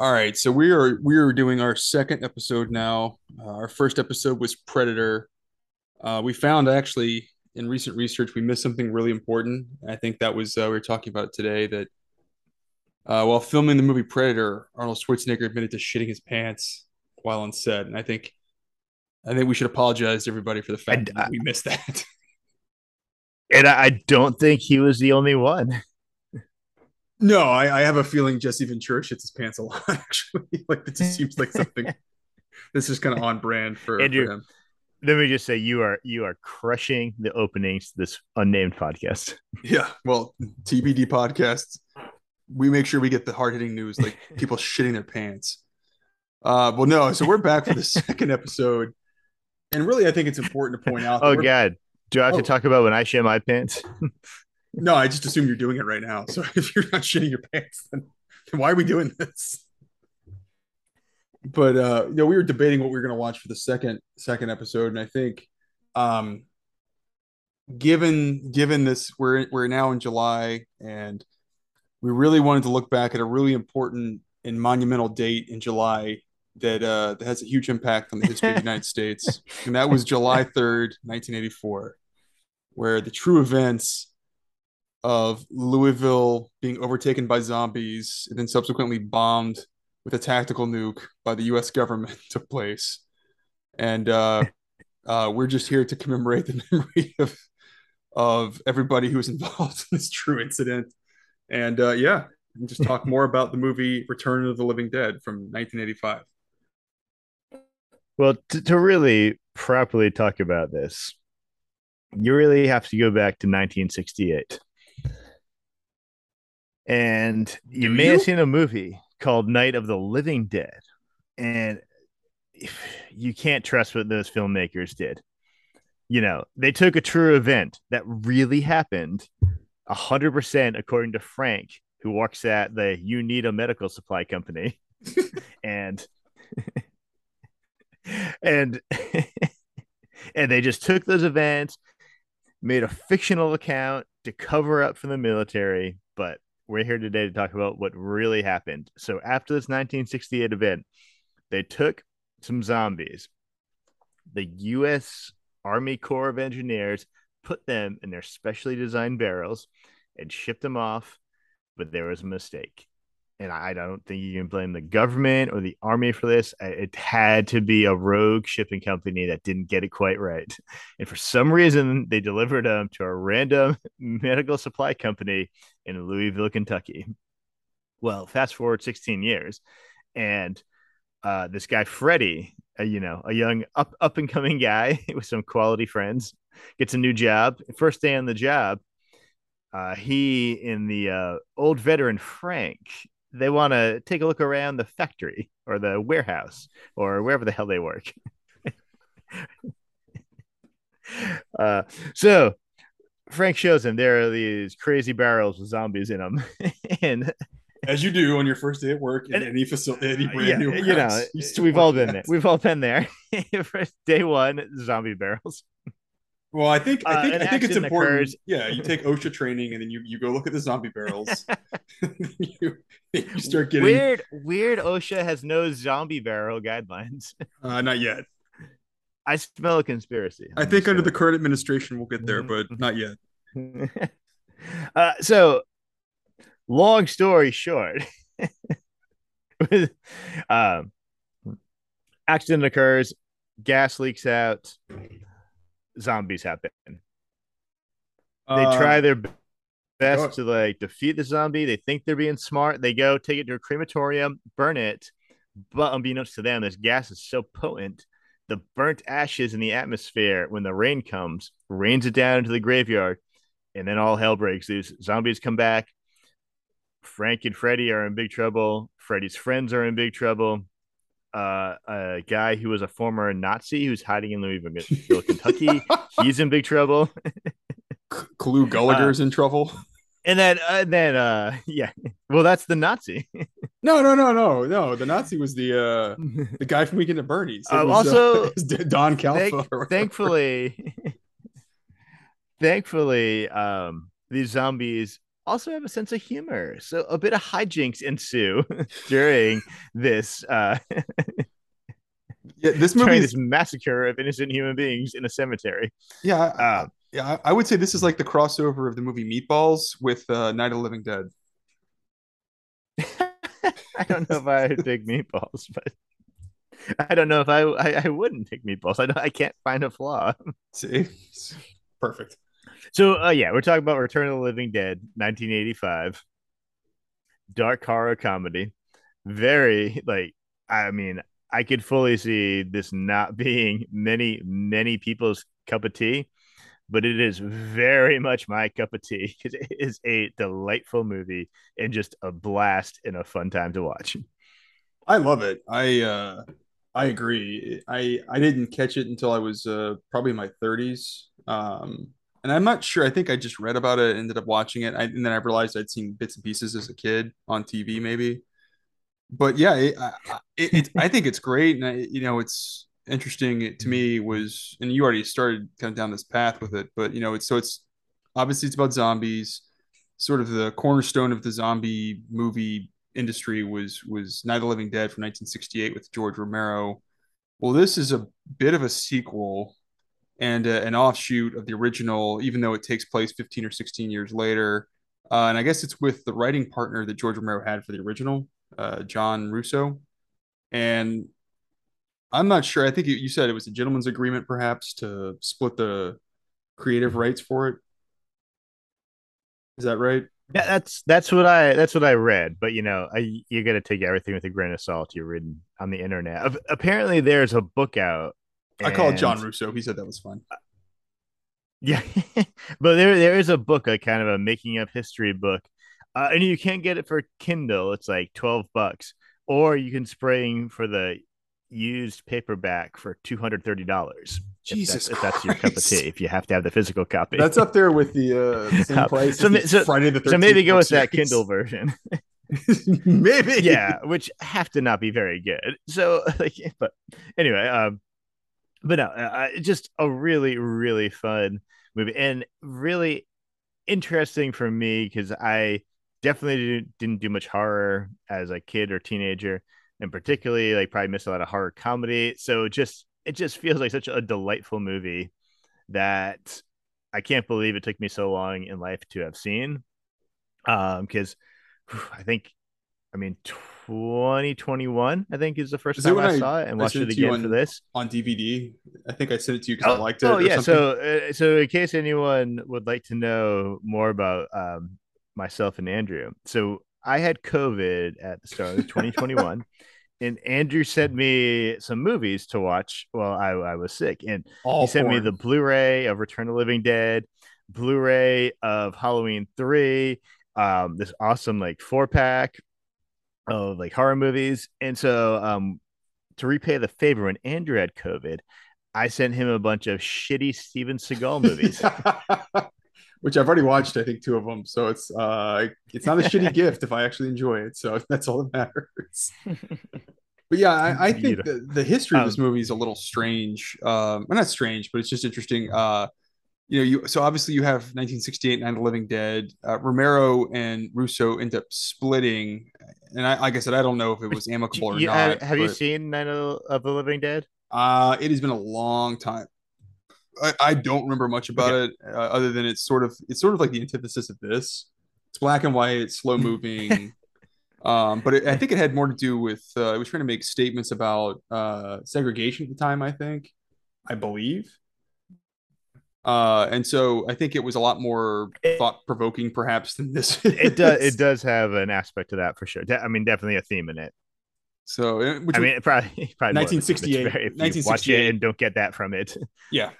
All right, so we are we are doing our second episode now. Uh, our first episode was Predator. Uh, we found actually in recent research we missed something really important. I think that was uh, we were talking about today that uh, while filming the movie Predator, Arnold Schwarzenegger admitted to shitting his pants while on set, and I think I think we should apologize to everybody for the fact I- that we missed that. And I don't think he was the only one. No, I, I have a feeling Jesse Ventura shits his pants a lot. Actually, like it just seems like something. this is kind of on brand for, Andrew, for him. Let me just say you are you are crushing the openings to this unnamed podcast. Yeah, well, TBD podcasts, we make sure we get the hard hitting news, like people shitting their pants. Uh, well, no, so we're back for the second episode, and really, I think it's important to point out. Oh God, do I have Oh. to talk about when I shit my pants? No, I just assume you're doing it right now. So if you're not shitting your pants, then, then why are we doing this? But uh, you know, we were debating what we were going to watch for the second second episode, and I think, um, given given this, we're we're now in July, and we really wanted to look back at a really important and monumental date in July that uh, that has a huge impact on the history of the United States, and that was July third, nineteen eighty four, where the true events of Louisville being overtaken by zombies and then subsequently bombed with a tactical nuke by the U.S. government took place, and uh, uh, we're just here to commemorate the memory of of everybody who was involved in this true incident, and uh, yeah, and just talk more about the movie Return of the Living Dead from 1985. Well, to, to really properly talk about this, you really have to go back to 1968. And you Do may you? have seen a movie called Night of the Living Dead. And if- you can't trust what those filmmakers did. You know, they took a true event that really happened 100% according to Frank, who works at the Uneeda Medical Supply Company. and and and they just took those events made a fictional account to cover up for the military but we're here today to talk about what really happened. So after this 1968 event they took some zombies. The us army corps of engineers put them in their specially designed barrels and shipped them off but there was a mistake and I don't think you can blame the government or the army for this. It had to be a rogue shipping company that didn't get it quite right. And for some reason, they delivered them to a random medical supply company in Louisville, Kentucky. Well, fast forward 16 years, and uh, this guy, Freddie, uh, you know, a young up, up and coming guy with some quality friends, gets a new job. First day on the job, uh, he and the uh, old veteran Frank they want to take a look around the factory or the warehouse or wherever the hell they work. uh, so Frank shows him there are these crazy barrels with zombies in them, and As you do on your first day at work in And- any facility, any brand yeah, new you know, you we've all been there. We've all been there. Day one, zombie barrels. Well, I think I Uh, think an I think it's important. occurs. Yeah, you take OSHA training and then you, you go look at the zombie barrels. you, you start getting weird. Weird. OSHA has no zombie barrel guidelines. uh, not yet. I smell a conspiracy. I think under the current administration we'll get there, but not yet. uh, so, long story short, um, accident occurs, gas leaks out, zombies happen. They Uh, try their best to like defeat the zombie. They think they're being smart. They go take it to a crematorium, burn it, but unbeknownst to them, this gas is so potent. The burnt ashes in the atmosphere, when the rain comes, rains it down into the graveyard, and then all hell breaks loose. Zombies come back. Frank and Freddy are in big trouble. Freddy's friends are in big trouble. Uh, a guy who was a former Nazi who's hiding in Louisville, Kentucky, he's in big trouble. Clu Gulager's in trouble. And then, uh, then, uh, yeah. Well, that's the Nazi. No, no, no, no, no. The Nazi was the uh the guy from Weekend at Bernie's. It Uh, was, also- it was Don Calfa. Thank- thankfully, thankfully, um, these zombies also have a sense of humor. So a bit of hijinks ensue during this uh yeah, this movie is... this massacre of innocent human beings in a cemetery. Yeah, uh, yeah, I would say this is like the crossover of the movie Meatballs with uh, Night of the Living Dead. I don't know if I would pick meatballs, but I don't know if I I, I wouldn't pick meatballs. I I can't find a flaw. See, perfect. So uh, yeah, we're talking about Return of the Living Dead, 1985, dark horror comedy. Very like, I mean, I could fully see this not being many many people's cup of tea, but it is very much my cup of tea. Because it is a delightful movie and just a blast and a fun time to watch. I love it. I uh I agree. I I didn't catch it until I was uh probably in my 30s. Um and I'm not sure. I think I just read about it, ended up watching it, I, and then I realized I'd seen bits and pieces as a kid on TV, maybe. But yeah, it, it, it I think it's great, and I, you know, it's interesting to me was, and you already started kind of down this path with it, but you know, it's so it's obviously it's about zombies. Sort of the cornerstone of the zombie movie industry was was Night of the Living Dead from 1968 with George Romero. Well, this is a bit of a sequel and uh, an offshoot of the original, even though it takes place 15 or 16 years later. Uh, and I guess it's with the writing partner that George Romero had for the original, uh, John Russo. And I'm not sure. I think you, you said it was a gentleman's agreement, perhaps, to split the creative rights for it. Is that right? Yeah, that's that's what I that's what I read. But you know, I you got to take everything with a grain of salt. You're reading on the internet. Apparently, there's a book out I called John Russo. He said that was fun. Yeah, but there there is a book, a kind of a making up history book, uh, and you can't get it for Kindle. It's like twelve bucks, or you can spring for the used paperback for two hundred thirty dollars. Jesus, if that's, if that's, your cup of tea, if you have to have the physical copy, that's up there with the, uh, same price. so, so, Friday the 13th so maybe go with series. that Kindle version. maybe, yeah, which have to not be very good. So, like, but anyway, um, but no, uh, uh, just a really, really fun movie and really interesting for me because I definitely didn't do much horror as a kid or teenager, and particularly like probably missed a lot of horror comedy. So just it just feels like such a delightful movie that I can't believe it took me so long in life to have seen. Um, because I think, I mean, 2021, I think is the first is time I, I, saw it and watched it again on, for this on DVD. I think I sent it to you because oh, I liked it. Oh yeah, so uh, so in case anyone would like to know more about um, myself and Andrew, so I had COVID at the start of 2021. and Andrew sent me some movies to watch while I, I was sick. And All he sent me the Blu-ray of Return of Living Dead, Blu-ray of Halloween 3, um, this awesome like four pack of like horror movies. And so um to repay the favor when Andrew had COVID, I sent him a bunch of shitty Steven Seagal movies. Which I've already watched, I think two of them. So it's uh it's not a shitty gift if I actually enjoy it. So that's all that matters. But yeah, I, I think the, the history of this um, movie is a little strange. Um, well, not strange, but it's just interesting. Uh, you know, you so obviously you have 1968, Night of the Living Dead. Uh, Romero and Russo end up splitting, and I, like I said, I don't know if it was amicable or you, not. Have, have you seen Night of the Living Dead? Uh, it has been a long time. I, I don't remember much about okay. it, uh, other than it's sort of it's sort of like the antithesis of this. It's black and white, it's slow moving. um, but it, I think it had more to do with uh, it was trying to make statements about uh, segregation at the time. I think, I believe uh, and so I think it was a lot more thought provoking, perhaps, than this. it does. It does have an aspect to that for sure. De- I mean, definitely a theme in it. So, uh, I mean, probably, probably 1968. Very, if you watch it and don't get that from it. Yeah.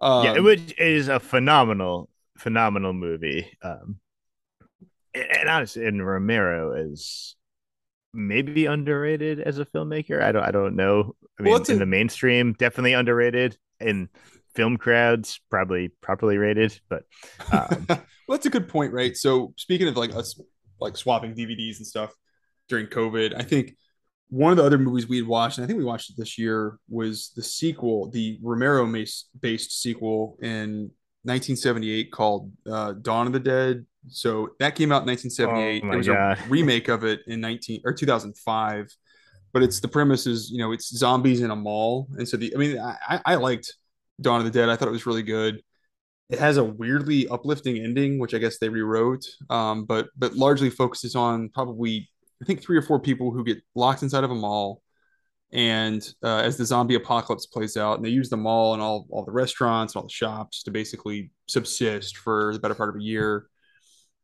Um, yeah, it is a phenomenal, phenomenal movie. Um, and honestly, and Romero is maybe underrated as a filmmaker. I don't, I don't know. I mean, well, in a, the mainstream, definitely underrated. And film crowds probably properly rated but um, well that's a good point right so speaking of like us like swapping dvds and stuff during covid i think one of the other movies we had watched and i think we watched it this year was the sequel the romero based sequel in 1978 called uh, dawn of the dead So that came out in 1978. Oh there was God. a remake of it in 19 or 2005. But it's the premise is you know it's zombies in a mall, and so the I mean I, I liked Dawn of the Dead. I thought it was really good. It has a weirdly uplifting ending, which I guess they rewrote, um, but but largely focuses on probably I think three or four people who get locked inside of a mall and uh, as the zombie apocalypse plays out, and they use the mall and all all the restaurants and all the shops to basically subsist for the better part of a year.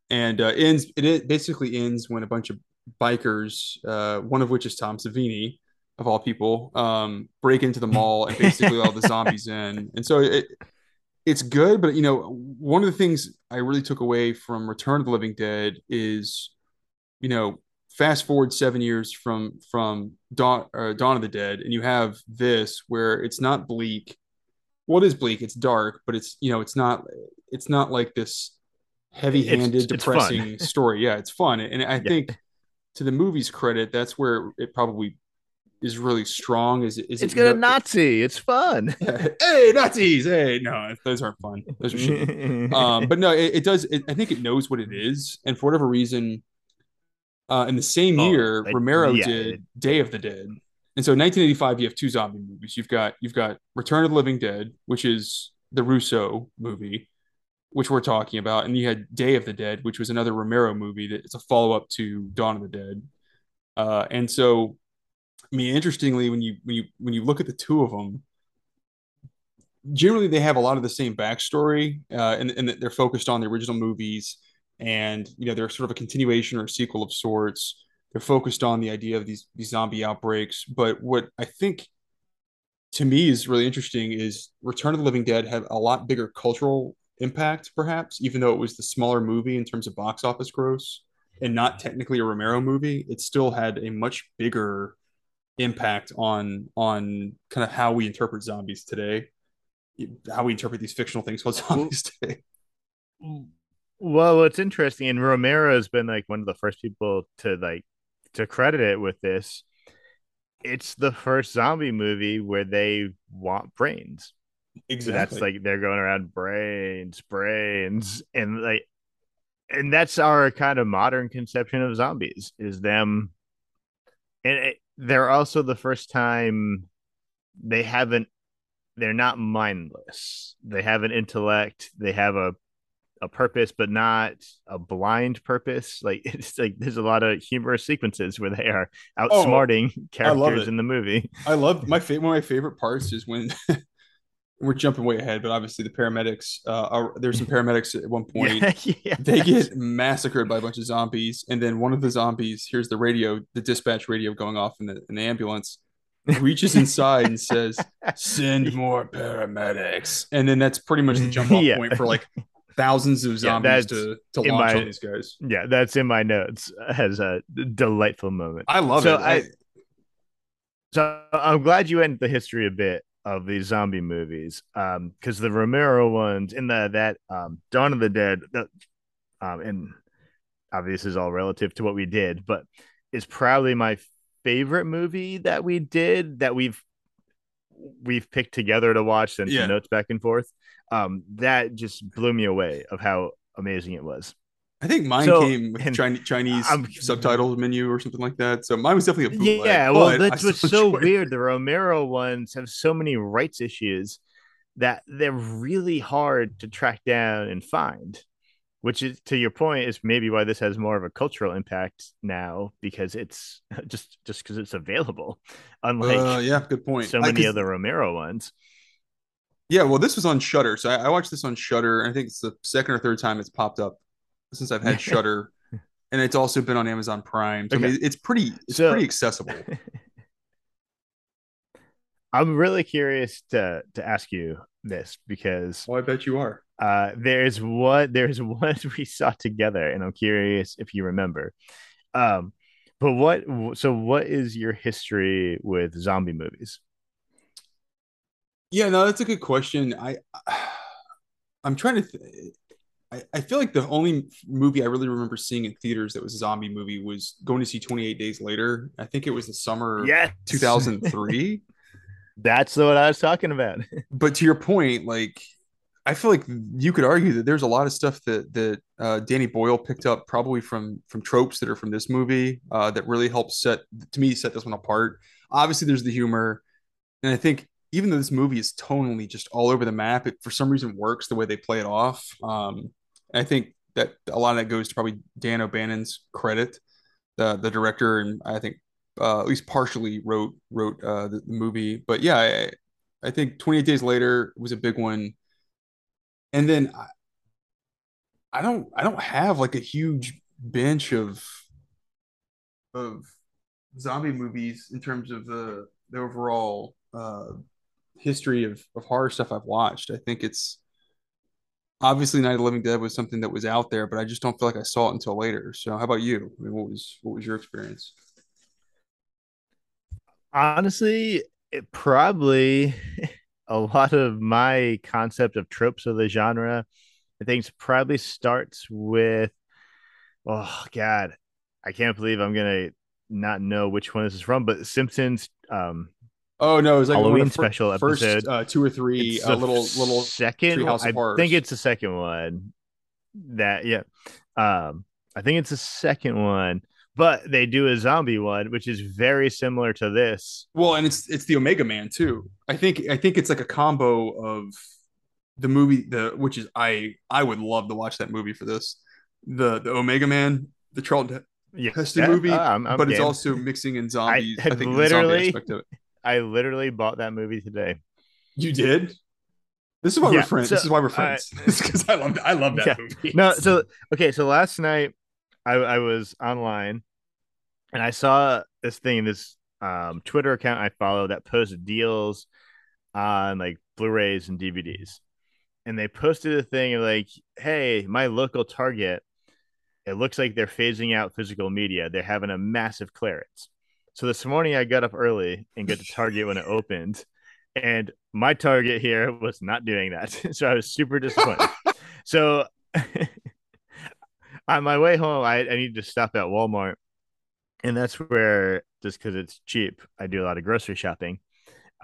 And uh, ends it basically ends when a bunch of bikers, uh, one of which is Tom Savini, of all people, um, break into the mall and basically all the zombies in. And so it it's good, but you know, one of the things I really took away from Return of the Living Dead is, you know, fast forward seven years from from Dawn uh, Dawn of the Dead, and you have this where it's not bleak. Well, it is bleak. It's dark, but it's you know it's not it's not like this heavy-handed, It's- it's depressing story. Yeah, it's fun, and I Yeah. think to the movie's credit, that's where it probably is really strong. Is is It's it got a no- Nazi. It's fun. hey Nazis! Hey, no, those aren't fun. Those are shitty um, but no, it, it does. It, I think it knows what it is, and for whatever reason, uh, in the same Oh, year, like, Romero yeah, did Day of the Dead, and so in 1985, you have two zombie movies. You've got you've got Return of the Living Dead, which is the Russo movie, which we're talking about, and you had Day of the Dead, which was another Romero movie that it's a follow up to Dawn of the Dead, uh, and so. I mean, interestingly, when you when you when you look at the two of them, generally they have a lot of the same backstory uh, and, and they're focused on the original movies and you know they're sort of a continuation or a sequel of sorts. They're focused on the idea of these these zombie outbreaks. But what i think to me is really interesting is return of the living dead had a lot bigger cultural impact perhaps even though it was the smaller movie in terms of box office gross and not technically a romero movie it still had a much bigger impact on on kind of how we interpret zombies today how we interpret these fictional things called zombies today. Well, what's interesting, and Romero has been like one of the first people to like to credit it with this. It's the first zombie movie where they want brains. So that's like they're going around brains, brains, and like, and that's our kind of modern conception of zombies is them. And it, they're also the first time they haven't they're not mindless. They have an intellect. They have a a purpose, but not a blind purpose. Like it's like there's a lot of humorous sequences where they are oh, outsmarting characters in the movie. I love my fa- one of my favorite parts is when we're jumping way ahead, but obviously the paramedics. Uh, are, there's some paramedics at one point. Yeah, yeah. They get massacred by a bunch of zombies, and then one of the zombies hears the radio, the dispatch radio going off in the in the ambulance, reaches inside and says, "Send more paramedics," and then that's pretty much the jump off Yeah. point for like thousands of zombies to to launch my- on these guys. yeah, that's in my notes as a delightful moment. I love So it. I- I, So I'm glad you went into the history a bit of these zombie movies, um, because the Romero ones in the that um Dawn of the Dead, the, um, and obviously this is all relative to what we did, but is probably my favorite movie that we did that we've we've picked together to watch and Yeah. notes back and forth. Um, that just blew me away of how amazing it was. I think mine So, came with Chinese, Chinese I'm- subtitles menu or something like that. So mine was definitely a bootleg. Yeah, well, that's what's so enjoyed it. weird. The Romero ones have so many rights issues that they're really hard to track down and find. Which is to your point is maybe why this has more of a cultural impact now because it's just just because it's available, unlike Uh, yeah, good point. so many 'cause- other Romero ones. Yeah, well, this was on Shudder, so I, I watched this on Shudder. I think it's the second or third time it's popped up since I've had Shudder, and it's also been on Amazon Prime. So I mean, it's pretty, it's So- pretty accessible. I'm really curious to to ask you this because Well, I bet you are. uh there's what there's one we saw together and i'm curious if you remember um but what so what is your history with zombie movies Yeah, no, that's a good question. I, I'm trying to. Th- I, I feel like the only movie I really remember seeing in theaters that was a zombie movie was going to see 28 Days Later. I think it was the summer yes 2003. that's what i was talking about but to your point, like I feel like you could argue that there's a lot of stuff that that uh, Danny Boyle picked up probably from from tropes that are from this movie uh, that really helps set to me set this one apart. Obviously, there's the humor, and I think even though this movie is tonally just all over the map, it for some reason works the way they play it off. Um, I think that a lot of that goes to probably Dan O'Bannon's credit, the the director, and I think uh, at least partially wrote wrote uh, the, the movie. But yeah, I, I think 28 Days Later was a big one and then I, I don't I don't have like a huge bench of of zombie movies in terms of the the overall uh, history of, of horror stuff I've watched. I think it's obviously Night of the Living Dead was something that was out there, but I just don't feel like I saw it until later. So how about you? I mean, what was what was your experience? Honestly, it probably a lot of my concept of tropes of the genre, I think probably starts with, oh God, I can't believe I'm gonna not know which one this is from, but Simpsons. Um, oh no, it was like a Halloween special first, episode. Uh, two or three, uh, little little second. I think it's the second one. That yeah, um, I think it's the second one but they do a zombie one, which is very similar to this. Well, and it's it's the Omega Man too. I think I think it's like a combo of the movie, the which is I I would love to watch that movie for this. The the Omega Man, the Charlton yeah, Heston yeah, movie, uh, I'm, I'm but game. it's also mixing in zombies. I, I think literally, I literally bought that movie today. You did? This is why yeah, we're friends. So, this is why we're friends. Uh, because I love I love that yeah. movie. No, so okay, so last night I, I was online and I saw this thing, this um, Twitter account I follow that posts deals on like Blu-rays and DVDs. And they posted a thing like, hey, my local Target, it looks like they're phasing out physical media. They're having a massive clearance. So this morning I got up early and got to Target when it opened. And my Target here was not doing that. so I was super disappointed. so on my way home, I, I needed to stop at Walmart, and that's where just because it's cheap, I do a lot of grocery shopping.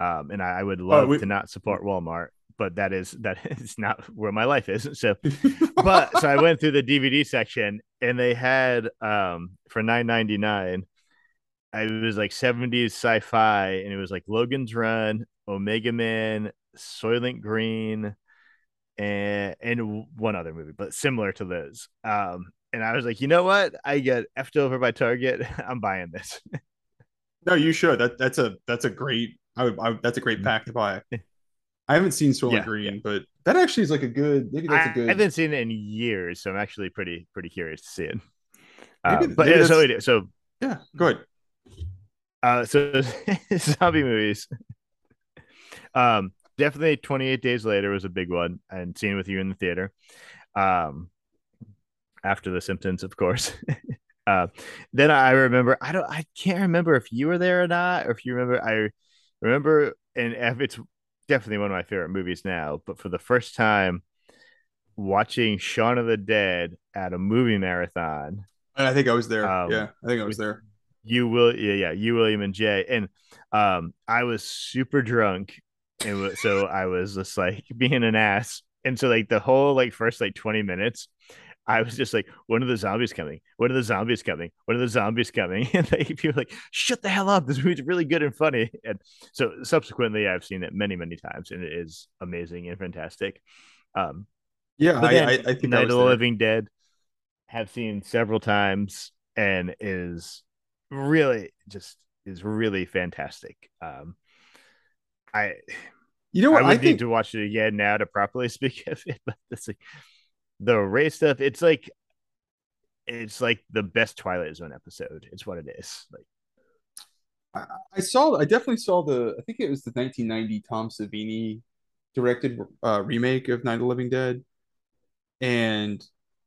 Um, and I, I would oh, love oh, we... to not support Walmart, but that is that is not where my life is. So, but so I went through the DVD section, and they had um for nine ninety nine. It was like 70s sci-fi, and it was like Logan's Run, Omega Man, Soylent Green, and and one other movie, but similar to those. Um, and I was like, you know what? I get effed over by Target. I'm buying this. no, you should. That that's a that's a great. I would. I, that's a great pack to buy. I haven't seen Soylent yeah, Green, yeah. but that actually is like a good. Maybe that's a good. I haven't seen it in years, so I'm actually pretty pretty curious to see it. Uh, but yeah, so so yeah, go ahead. Uh, so zombie movies. Um, definitely 28 days later was a big one. And seeing with you in the theater. Um after the symptoms of course. Uh then i remember i don't i can't remember if you were there or not or if you remember i remember and if it's definitely one of my favorite movies now but for the first time watching Shaun of the Dead at a movie marathon. I think i was there. Um, yeah i think i was there you will yeah yeah you william and jay and um i was super drunk and so I was just like being an ass. And so like the whole like first like 20 minutes, I was just like, when are the zombies coming? When are the zombies coming? When are the zombies coming? And like people like, shut the hell up. This movie's really good and funny. And so subsequently I've seen it many, many times and it is amazing and fantastic. Um yeah, I, I, I, think Night of the Living Dead have seen several times and is really just is really fantastic. Um I you know what I would I think... need to watch it again now to properly speak of it, but it's like the Ray stuff, it's like it's like the best Twilight Zone episode. It's what it is. Like I, I saw I definitely saw the I think it was the 1990 Tom Savini directed uh, remake of Night of the Living Dead. And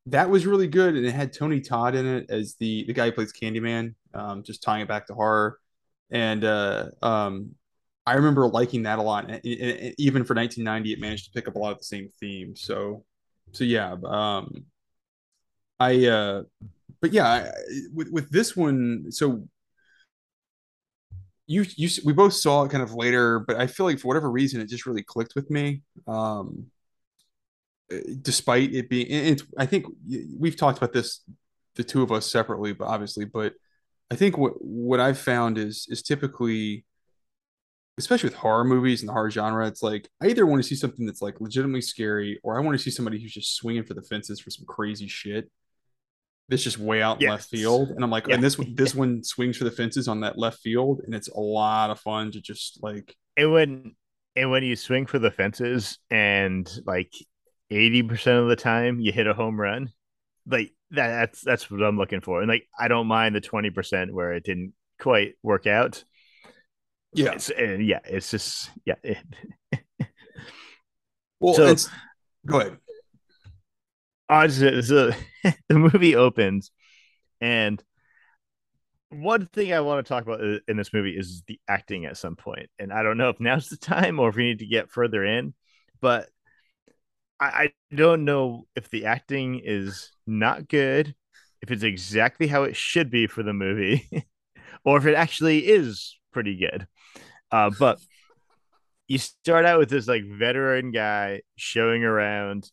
that was really good, and it had Tony Todd in it as the the guy who plays Candyman, um, just tying it back to horror. And uh, um, I remember liking that a lot. And, even for 1990, it managed to pick up a lot of the same themes. So, so yeah. Um, I, uh, but yeah, I, with with this one, so you you we both saw it kind of later, but I feel like for whatever reason, it just really clicked with me. Um, despite it being, it's, I think we've talked about this, the two of us separately, but obviously, but I think what what I've found is is typically, especially with horror movies and the horror genre, it's like I either want to see something that's like legitimately scary, or I want to see somebody who's just swinging for the fences for some crazy shit that's just way out in yes. left field. And I'm like, oh, yeah. and this this one swings for the fences on that left field, and it's a lot of fun to just like. And when and when you swing for the fences, and like eighty percent of the time you hit a home run, like that, that's that's what I'm looking for. And like, I don't mind the twenty percent where it didn't quite work out. Yeah, it's, and yeah, it's just yeah. well, so, go ahead so, so the movie opens, and one thing I want to talk about uh, in this movie is the acting at some point. And I don't know if now's the time or if we need to get further in, but I, I don't know if the acting is not good, if it's exactly how it should be for the movie, or if it actually is pretty good. Uh, but you start out with this like veteran guy showing around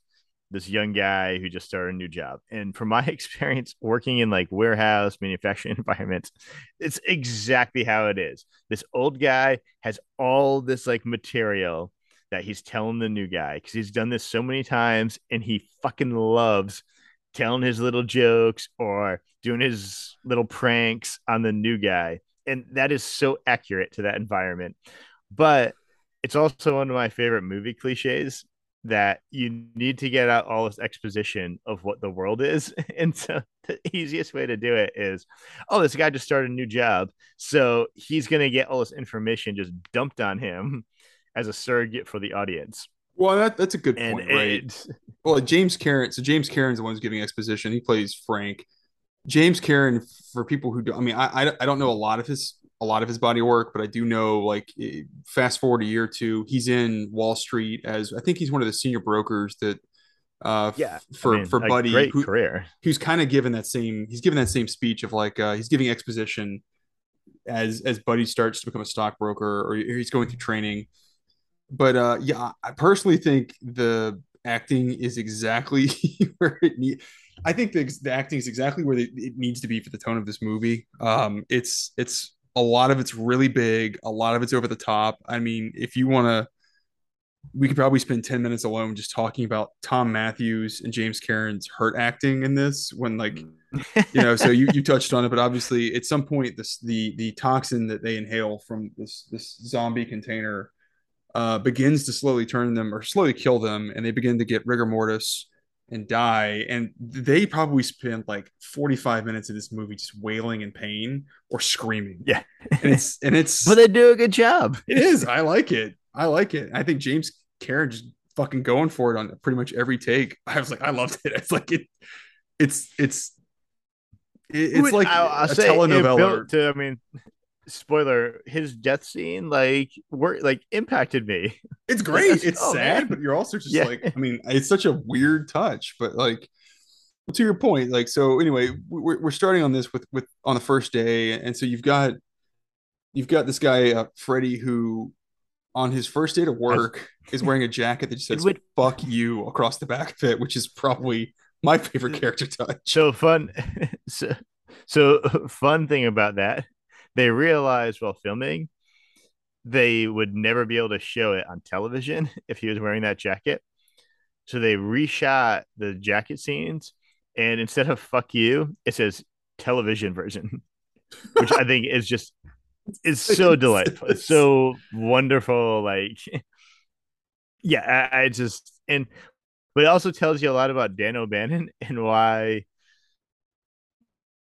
this young guy who just started a new job. And from my experience working in like warehouse manufacturing environments, it's exactly how it is. This old guy has all this like material that he's telling the new guy because he's done this so many times and he fucking loves telling his little jokes or doing his little pranks on the new guy. And that is so accurate to that environment. But it's also one of my favorite movie cliches that you need to get out all this exposition of what the world is. And so the easiest way to do it is, oh, this guy just started a new job. So he's going to get all this information just dumped on him as a surrogate for the audience. Well, that, that's a good and point, right? Well, James Karen. So James Karen's the one who's giving exposition. He plays Frank. James Karen, for people who do, I mean, I, I don't know a lot of his a lot of his body work, but I do know like eh, fast forward a year or two, he's in Wall Street as I think he's one of the senior brokers that uh yeah for I mean, for Buddy great who, career. Who's kind of given that same he's given that same speech of like uh he's giving exposition as as Buddy starts to become a stockbroker or he's going through training. But uh yeah, I personally think the acting is exactly where it needs I think the, the acting is exactly where it needs to be for the tone of this movie. Um, it's it's a lot of it's really big, a lot of it's over the top. I mean, if you want to, we could probably spend 10 minutes alone just talking about Thom Mathews and James Karen's hurt acting in this when like you know, so you, you touched on it, but obviously at some point this the the toxin that they inhale from this this zombie container uh begins to slowly turn them or slowly kill them and they begin to get rigor mortis and die. And they probably spend like 45 minutes of this movie just wailing in pain or screaming. Yeah. and it's and it's but they do a good job. It is. I like it. I like it. I think James Karen just fucking going for it on pretty much every take. I was like, I loved it. It's like it it's it's it's like I'll, I'll a telenovela. To, I mean, spoiler his death scene like work like impacted me it's great it's oh, sad man. but you're also just yeah. like i mean it's such a weird touch but like to your point like so anyway we're, we're starting on this with with on the first day and so you've got you've got this guy uh, freddie who on his first day to work is wearing a jacket that just says would, fuck you across the back of it which is probably my favorite character touch so fun so so fun thing about that they realized while filming they would never be able to show it on television if he was wearing that jacket. So they reshot the jacket scenes, and instead of "fuck you," it says television version, which I think is just is so delightful, it's so wonderful. Like, yeah, I, I just and but it also tells you a lot about Dan O'Bannon and why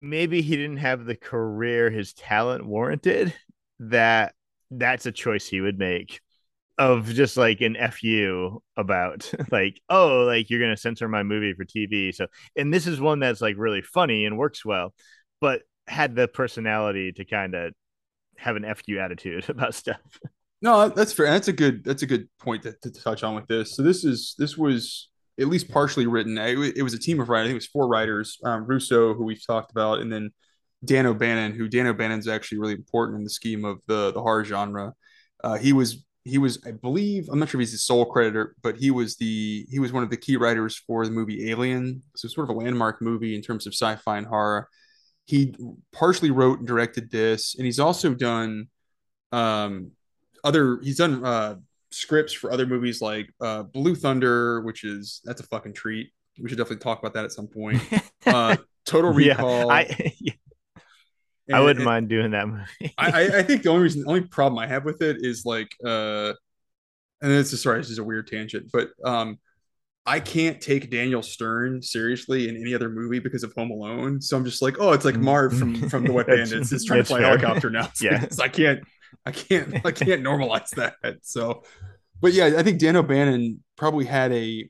maybe he didn't have the career his talent warranted, that that's a choice he would make of just like an fu about like oh like you're gonna censor my movie for tv so and this is one that's like really funny and works well but had the personality to kind of have an fu attitude about stuff. No that's fair that's a good that's a good point to, to touch on with this. So this is this was at least partially written. It, it was a team of writers. I think it was four writers: um, Russo, who we've talked about, and then Dan O'Bannon, who Dan O'Bannon's actually really important in the scheme of the the horror genre. Uh, he was he was, I believe, I'm not sure if he's the sole creditor, but he was the he was one of the key writers for the movie Alien. So sort of a landmark movie in terms of sci-fi and horror. He partially wrote and directed this, and he's also done um other he's done uh scripts for other movies like uh Blue Thunder, which is that's a fucking treat. We should definitely talk about that at some point. Uh Total Recall. Yeah, I, yeah. And- I wouldn't mind doing that movie. I, I- think the only reason, the only problem I have with it is like, uh, and it's just sorry, this is a weird tangent, but um, I can't take Daniel Stern seriously in any other movie because of Home Alone. So I'm just like, oh, it's like Marv from from the Wet Bandits is trying to fly fair. helicopter now. Yeah. I can't, I can't, I can't normalize that. So, but yeah, I think Dan O'Bannon probably had a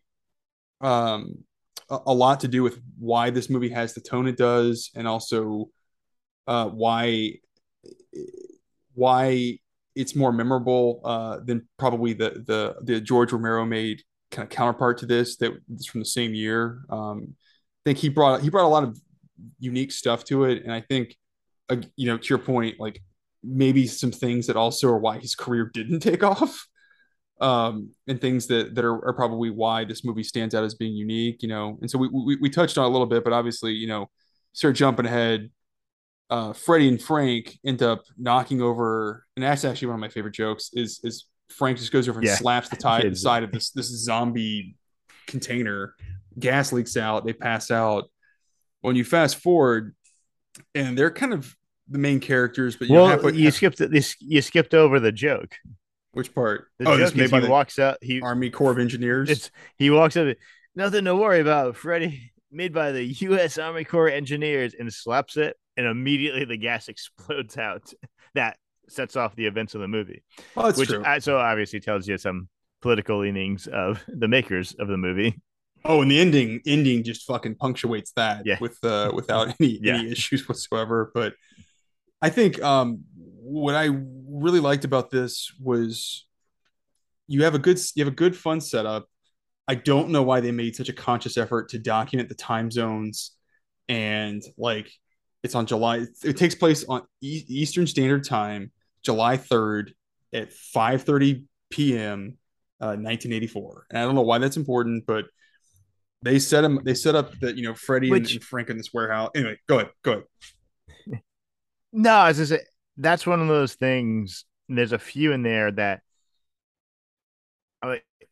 um a, a lot to do with why this movie has the tone it does, and also uh, why why it's more memorable uh, than probably the the the George Romero made kind of counterpart to this that from the same year. Um, I think he brought he brought a lot of unique stuff to it, and I think uh, you know to your point, like maybe some things that also are why his career didn't take off. Um, and things that that are, are probably why this movie stands out as being unique, you know. And so we, we we touched on it a little bit, but obviously, you know, start jumping ahead uh, Freddie and Frank end up knocking over, and that's actually one of my favorite jokes. Is is Frank just goes over and Yeah. slaps the tie, side of this this zombie container. Gas leaks out. They pass out. When you fast forward, and they're kind of the main characters, but you well, have, you skipped this. You skipped over the joke. which part? The oh, joke is he walks out. He Army Corps of Engineers. it's he walks up. Nothing to worry about, Freddie. Made by the U.S. Army Corps engineers, and slaps it, and immediately the gas explodes out. That sets off the events of the movie, oh, that's which true. so obviously tells you some political leanings of the makers of the movie. Oh, and the ending ending just fucking punctuates that Yeah. with uh without any Yeah. any issues whatsoever. But I think um what I really liked about this was you have a good you have a good fun setup. I don't know why they made such a conscious effort to document the time zones and like it's on July it takes place on E- Eastern Standard Time, July 3rd at 5:30 p.m. Uh, 1984. And I don't know why that's important, but they set them. They set up that you know Freddie and, and Frank in this warehouse. Anyway, go ahead. Go ahead. No, as I say, that's one of those things. There's a few in there that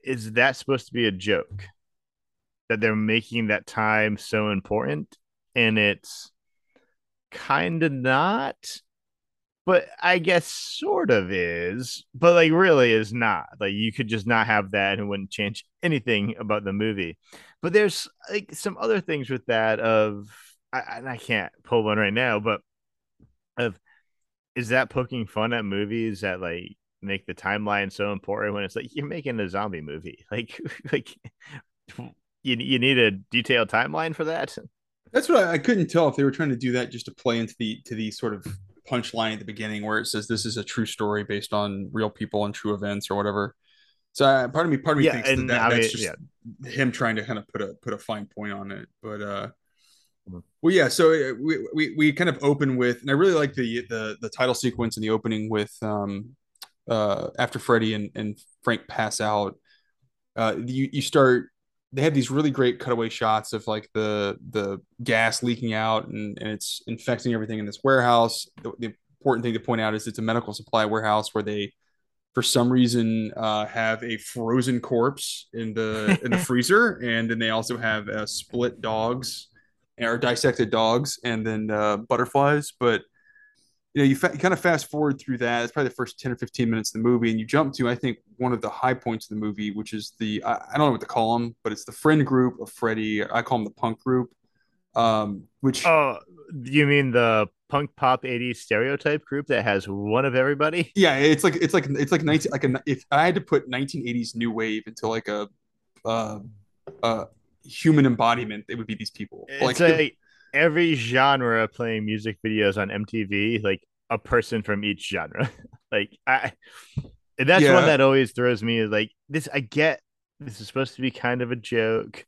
is that supposed to be a joke that they're making that time so important, and it's kind of not. But I guess sort of is, but like really is not. Like you could just not have that and it wouldn't change anything about the movie. But there's like some other things with that of I, and I can't pull one right now, but of is that poking fun at movies that like make the timeline so important when it's like you're making a zombie movie like like you, you need a detailed timeline for that That's what I, I couldn't tell if they were trying to do that just to play into the to the sort of punchline at the beginning where it says this is a true story based on real people and true events or whatever. So uh, part of me, part of me Yeah, thinks that, that that's just him trying to kind of put a put a fine point on it. But uh. Well, yeah. So uh, we, we we kind of open with, and I really like the the the title sequence and the opening with um uh after Freddie and and Frank pass out. Uh, you you start they have these really great cutaway shots of like the the gas leaking out and, and it's infecting everything in this warehouse. The, the important thing to point out is it's a medical supply warehouse where they, for some reason, uh, have a frozen corpse in the in the freezer, and then they also have uh, split dogs or dissected dogs, and then uh, butterflies. But you know, you, fa- you kind of fast forward through that. It's probably the first ten or fifteen minutes of the movie, and you jump to I think one of the high points of the movie, which is the I, I don't know what to call them, but it's the friend group of Freddie. I call them the punk group. Um, which oh you mean the punk pop 80s stereotype group that has one of everybody yeah, it's like it's like it's like nineteen like a, if I had to put nineteen eighties new wave into like a uh, uh human embodiment, it would be these people. it's like every genre playing music videos on mtv like a person from each genre like i and that's Yeah. one that always throws me is like this i get this is supposed to be kind of a joke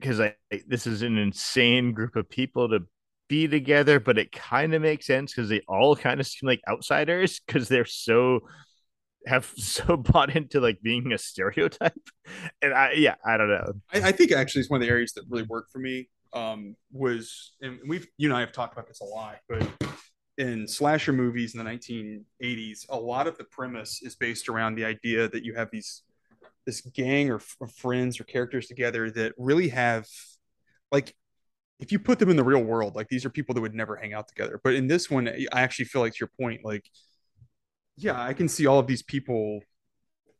because I this is an insane group of people to be together, but it kind of makes sense because they all kind of seem like outsiders because they're so have so bought into like being a stereotype, and I yeah I don't know. I, I think actually it's one of the areas that really worked for me. Um, was and we've you and I have talked about this a lot, but in slasher movies in the 1980s, a lot of the premise is based around the idea that you have these this gang or f- friends or characters together that really have like if you put them in the real world, like these are people that would never hang out together. But in this one, I actually feel like to your point, like, yeah, I can see all of these people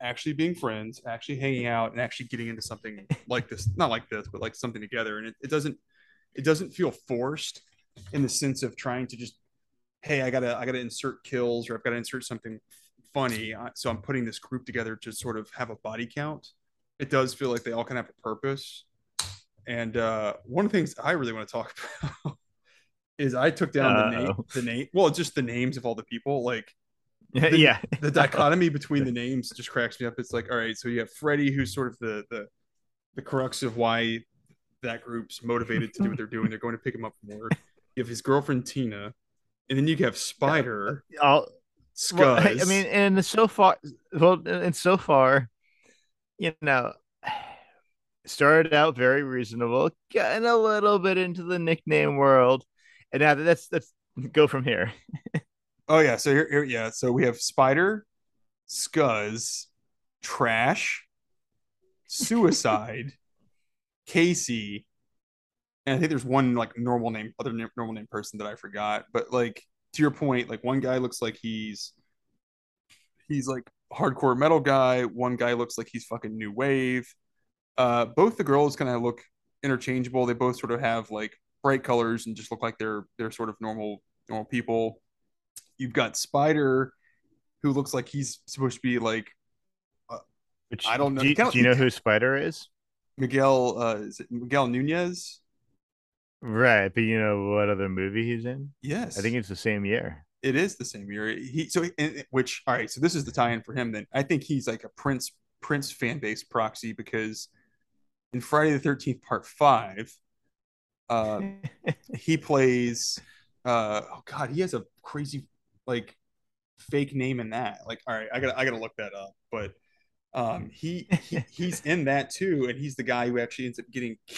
actually being friends, actually hanging out, and actually getting into something like this. Not like this, but like something together. And it, it doesn't it doesn't feel forced in the sense of trying to just, hey, I gotta I gotta insert kills or I've got to insert something funny. So I'm putting this group together to sort of have a body count. It does feel like they all kind of have a purpose and uh, one of the things I really want to talk about is I took down Uh-oh. the name, the name, well, just the names of all the people. Like, the, yeah, the dichotomy between the names just cracks me up. It's like, all right, so you have Freddy, who's sort of the the the crux of why that group's motivated to do what they're doing. They're going to pick him up from work. You have his girlfriend Tina, and then you have Spider. Uh, I'll, Scuzz. Well, I mean, and so far, well, and so far, you know, started out very reasonable, getting a little bit into the nickname world, and now that's let's go from here. oh yeah, so here, here, yeah, so we have Spider, Scuzz, Trash, Suicide, Casey, and I think there's one like normal name, other normal name person that I forgot, but like to your point, like one guy looks like he's he's like hardcore metal guy, one guy looks like he's fucking new wave. Uh, both the girls kind of look interchangeable. They both sort of have like bright colors and just look like they're they're sort of normal normal people. You've got Spider, who looks like he's supposed to be like uh, Which, I don't know. Do, do you know who Spider is? Miguel uh, is it Miguel Nunez? Right, but you know what other movie he's in? Yes, I think it's the same year. It is the same year. He so which all right. So this is the tie-in for him. Then I think he's like a Prince Prince fan base proxy because in Friday the Thirteenth Part Five, uh, he plays. Uh, oh God, he has a crazy like fake name in that. Like, all right, I gotta I gotta look that up. But um, he, he he's in that too, and he's the guy who actually ends up getting.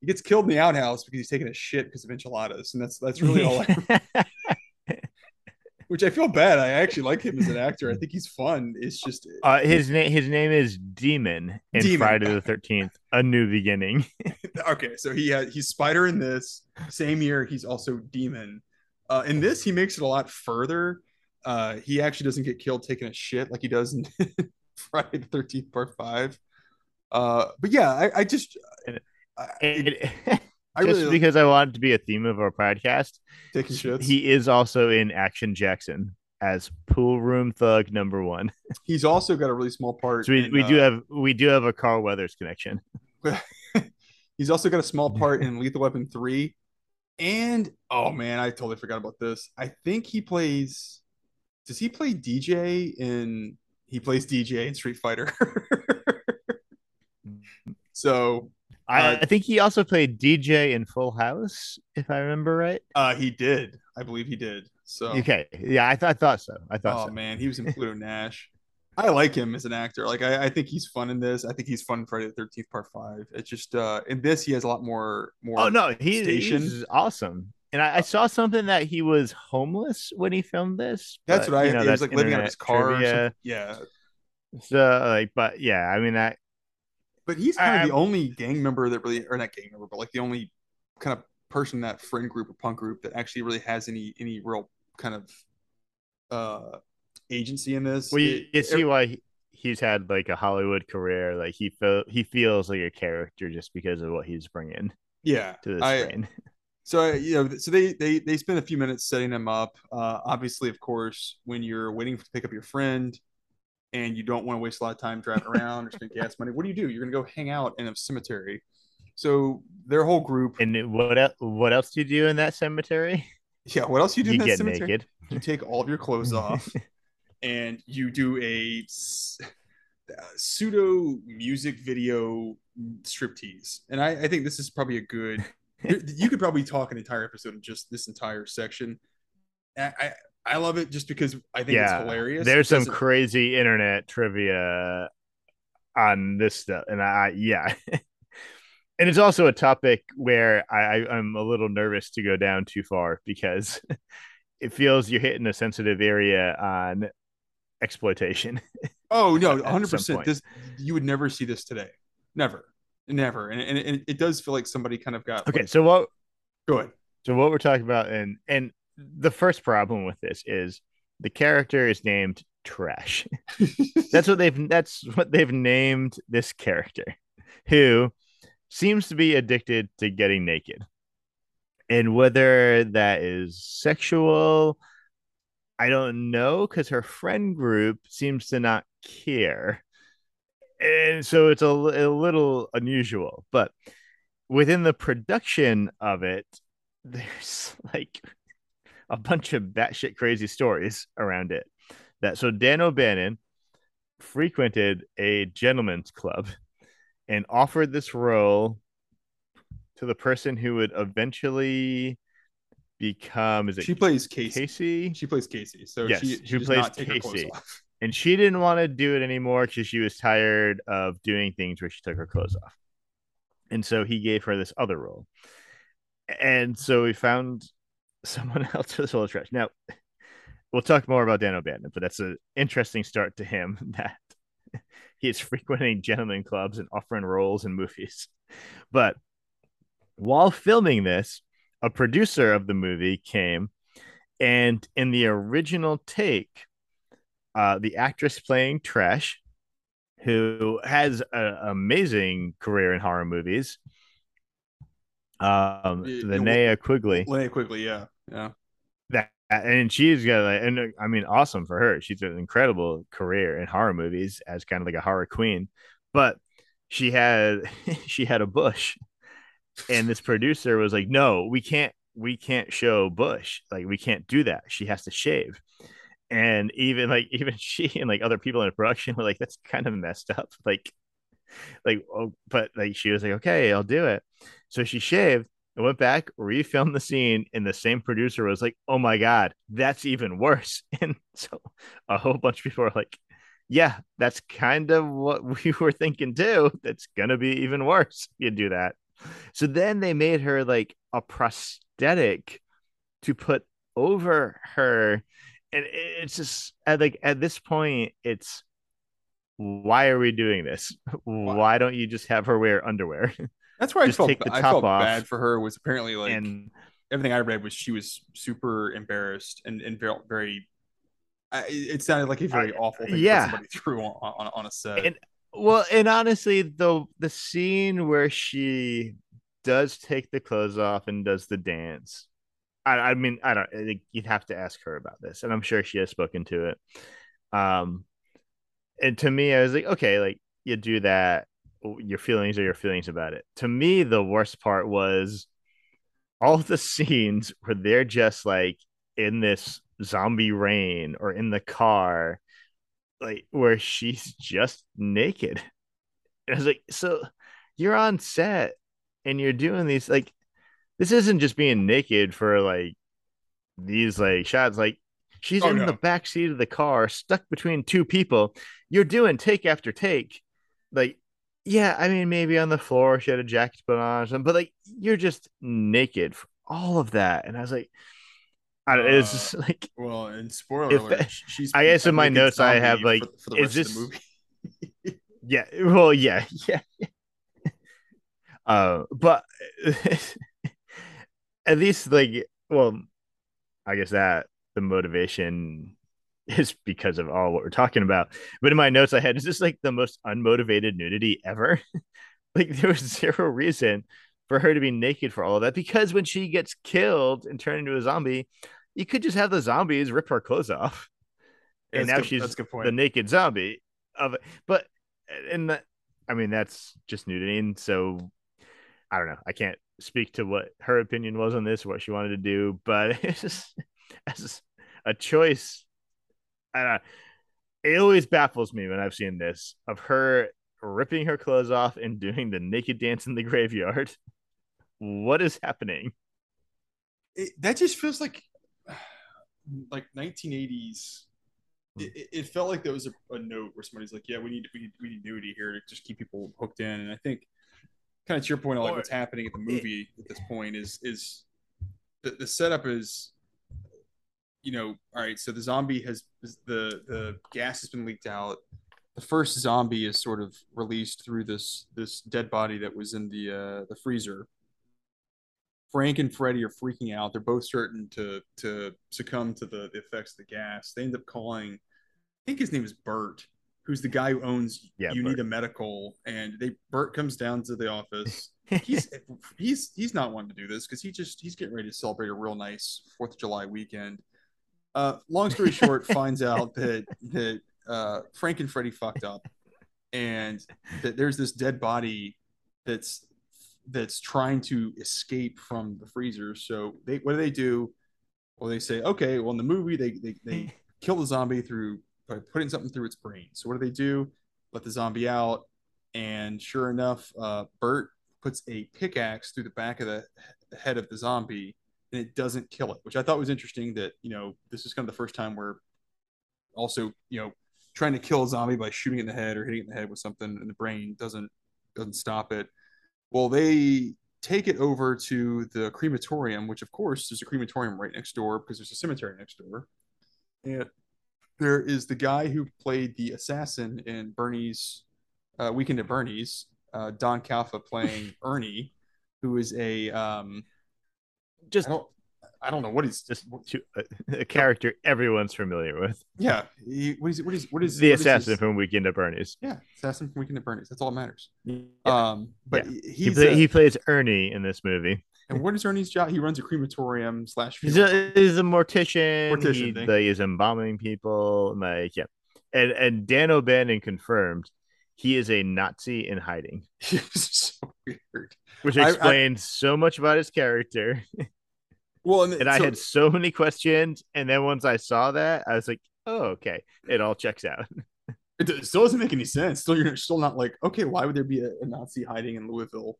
He gets killed in the outhouse because he's taking a shit because of enchiladas, and that's that's really all. I, which I feel bad. I actually like him as an actor. I think he's fun. It's just uh, his name. His name is Demon in Demon. Friday the Thirteenth: A New Beginning. okay, so he had he's Spider in this same year. He's also Demon. Uh, in this, he makes it a lot further. Uh, he actually doesn't get killed taking a shit like he does in Friday the Thirteenth Part Five. Uh, but yeah, I, I just. I, it, I just really because I wanted to be a theme of our podcast. Taking shits. He is also in Action Jackson as pool room thug number one. He's also got a really small part. So we, in, we uh, do have we do have a Carl Weathers connection. he's also got a small part in Lethal Weapon three, and oh man, I totally forgot about this. I think he plays. Does he play DJ in? He plays DJ in Street Fighter. so I, uh, I, think he also played DJ in Full House, if I remember right. Uh, he did. I believe he did. So okay, yeah, I, th- I thought so. I thought. Oh so. man, he was in Pluto Nash. I like him as an actor. Like I, I, think he's fun in this. I think he's fun in Friday the Thirteenth Part Five. It's just uh in this he has a lot more more. Oh no, he, he's awesome. And I, I, saw something that he was homeless when he filmed this. That's but, what I. You know, he was like living out of his car. Yeah. So like, but yeah, I mean that but he's kind of the only gang member that really, or not gang member, but like the only kind of person in that friend group or punk group that actually really has any any real kind of uh agency in this. Well, you, you see why he, he's had like a Hollywood career. Like he feel he feels like a character just because of what he's bringing. Yeah, to the screen. So you know, so they they they spend a few minutes setting them up. Uh, obviously, of course, when you're waiting to pick up your friend, and you don't want to waste a lot of time driving around or spend gas money, what do you do? You're going to go hang out in a cemetery. So their whole group. And what else, what else do you do in that cemetery? Yeah, what else you do? You get cemetery? naked. You take all of your clothes off, and you do a pseudo music video striptease. And I, I think this is probably a good. you could probably talk an entire episode of just this entire section. I, I love it just because I think yeah, it's hilarious. There's some crazy internet trivia on this stuff, and I yeah. and it's also a topic where I, I'm a little nervous to go down too far because it feels you're hitting a sensitive area on exploitation. Oh no, 100. percent This you would never see this today, never, never, and, and, and it does feel like somebody kind of got okay. Like, so what? Go ahead. So what we're talking about, and and the first problem with this is the character is named Trash. that's what they've that's what they've named this character, who seems to be addicted to getting naked. And whether that is sexual, I don't know because her friend group seems to not care. And so it's a, a little unusual. But within the production of it, there's like a bunch of batshit crazy stories around it. That so Dan O'Bannon frequented a gentleman's club and offered this role to the person who would eventually become is it she plays Casey. Casey? She plays Casey. So yes, she, she who plays Casey. And she didn't want to do it anymore because she was tired of doing things where she took her clothes off. And so he gave her this other role. And so we found someone else for this whole trash. Now we'll talk more about Dan O'Bannon, but that's an interesting start to him that he is frequenting gentlemen clubs and offering roles in movies. But while filming this, a producer of the movie came and in the original take, uh, the actress playing Trash, who has an amazing career in horror movies, um, Linnea Quigley. Linnea Quigley, yeah, yeah. That and she's got like, and I mean, awesome for her. She's an incredible career in horror movies as kind of like a horror queen. But she had she had a bush, and this producer was like, "No, we can't, we can't show bush. Like, we can't do that. She has to shave." And even like even she and like other people in the production were like, "That's kind of messed up." Like, like, oh, but like she was like, "Okay, I'll do it." So she shaved I went back, refilmed the scene, and the same producer was like, "Oh my god, that's even worse." And so a whole bunch of people are like, "Yeah, that's kind of what we were thinking too. That's gonna be even worse. if You do that." So then they made her like a prosthetic to put over her, and it's just at like at this point, it's why are we doing this? Why don't you just have her wear underwear? That's where I felt I felt off. bad for her. Was apparently like and, everything I read was she was super embarrassed and and very, very it sounded like a very awful thing yeah. somebody threw on, on, on a set. And, well, and honestly, the the scene where she does take the clothes off and does the dance, I, I mean, I don't. I think you'd have to ask her about this, and I'm sure she has spoken to it. Um, and to me, I was like, okay, like you do that, your feelings are your feelings about it. To me, the worst part was all the scenes where they're just like in this zombie rain or in the car, like where she's just naked. And I was like, so you're on set and you're doing these like this isn't just being naked for like these like shots like she's oh, in no. the back seat of the car stuck between two people you're doing take after take like yeah, I mean, maybe on the floor she had a jacket put on or something, but like you're just naked for all of that. And I was like, I don't, it's just uh, like, well, and spoiler alert, she's. I guess in my notes I have like, for, for is this? yeah, well, yeah, yeah. uh, but at least like, well, I guess that the motivation is because of all what we're talking about. But in my notes, I had is this like the most unmotivated nudity ever? like there was zero reason for her to be naked for all of that because when she gets killed and turned into a zombie, you could just have the zombies rip her clothes off, and now good, she's the naked zombie of it. But and that, I mean, that's just nudity, and so I don't know. I can't speak to what her opinion was on this, what she wanted to do, but it's just as a choice uh, it always baffles me when I've seen this of her ripping her clothes off and doing the naked dance in the graveyard. What is happening? It, that just feels like like 1980s. It, it felt like there was a, a, note where somebody's like, "Yeah, we need we need we need nudity here to just keep people hooked in." And I think, kind of to your point, like what's happening at the movie at this point is is the, the setup is, you know, all right. So the zombie has the the gas has been leaked out. The first zombie is sort of released through this this dead body that was in the uh, the freezer Frank and Freddie are freaking out. They're both starting to to succumb to the, the effects of the gas. They end up calling, I think his name is Bert, who's the guy who owns yeah, You Bert. Need a Medical. And they Bert comes down to the office. he's he's he's not wanting to do this because he just he's getting ready to celebrate a real nice Fourth of July weekend. Uh, long story short, finds out that that uh, Frank and Freddie fucked up, and that there's this dead body that's that's trying to escape from the freezer. So they what do they do? Well, they say, okay, well in the movie they they, they kill the zombie through by putting something through its brain. So what do they do? Let the zombie out, and sure enough, uh, Bert puts a pickaxe through the back of the head of the zombie, and it doesn't kill it, which I thought was interesting. That you know this is kind of the first time where also you know trying to kill a zombie by shooting it in the head or hitting it in the head with something in the brain doesn't doesn't stop it. Well, they take it over to the crematorium, which of course there's a crematorium right next door because there's a cemetery next door. And there is the guy who played the assassin in Bernie's uh, Weekend at Bernie's, uh, Don Calfa playing Ernie, who is a um, just I don't know what he's just a, a character everyone's familiar with. Yeah, he, what is what is what is the what assassin is from Weekend at Bernie's? Yeah, assassin from Weekend at Bernie's. That's all that matters. Yeah. Um, but yeah. he, play, he plays Ernie in this movie. And what is Ernie's job? He runs a crematorium slash. He's a, he's a mortician. Mortician. He, like, he's embalming people. Like yeah, and and Dan O'Bannon confirmed he is a Nazi in hiding. so weird. Which explains I, I, so much about his character. Well, and, and so, I had so many questions, and then once I saw that, I was like, "Oh, okay, it all checks out." it still doesn't make any sense. Still, you're still not like, okay, why would there be a, a Nazi hiding in Louisville?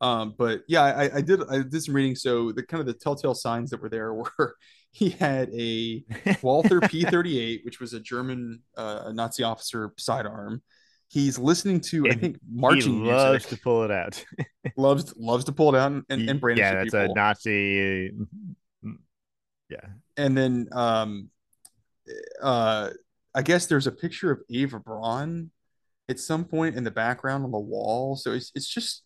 Um, but yeah, I, I, did I did some reading. So the kind of the telltale signs that were there were he had a Walther P38, which was a German uh, Nazi officer sidearm. He's listening to, and I think, marching he loves music. to pull it out. loves loves to pull it out and, and brandish Yeah, that's people. a Nazi. Yeah, and then um, uh, I guess there's a picture of Eva Braun at some point in the background on the wall. So it's it's just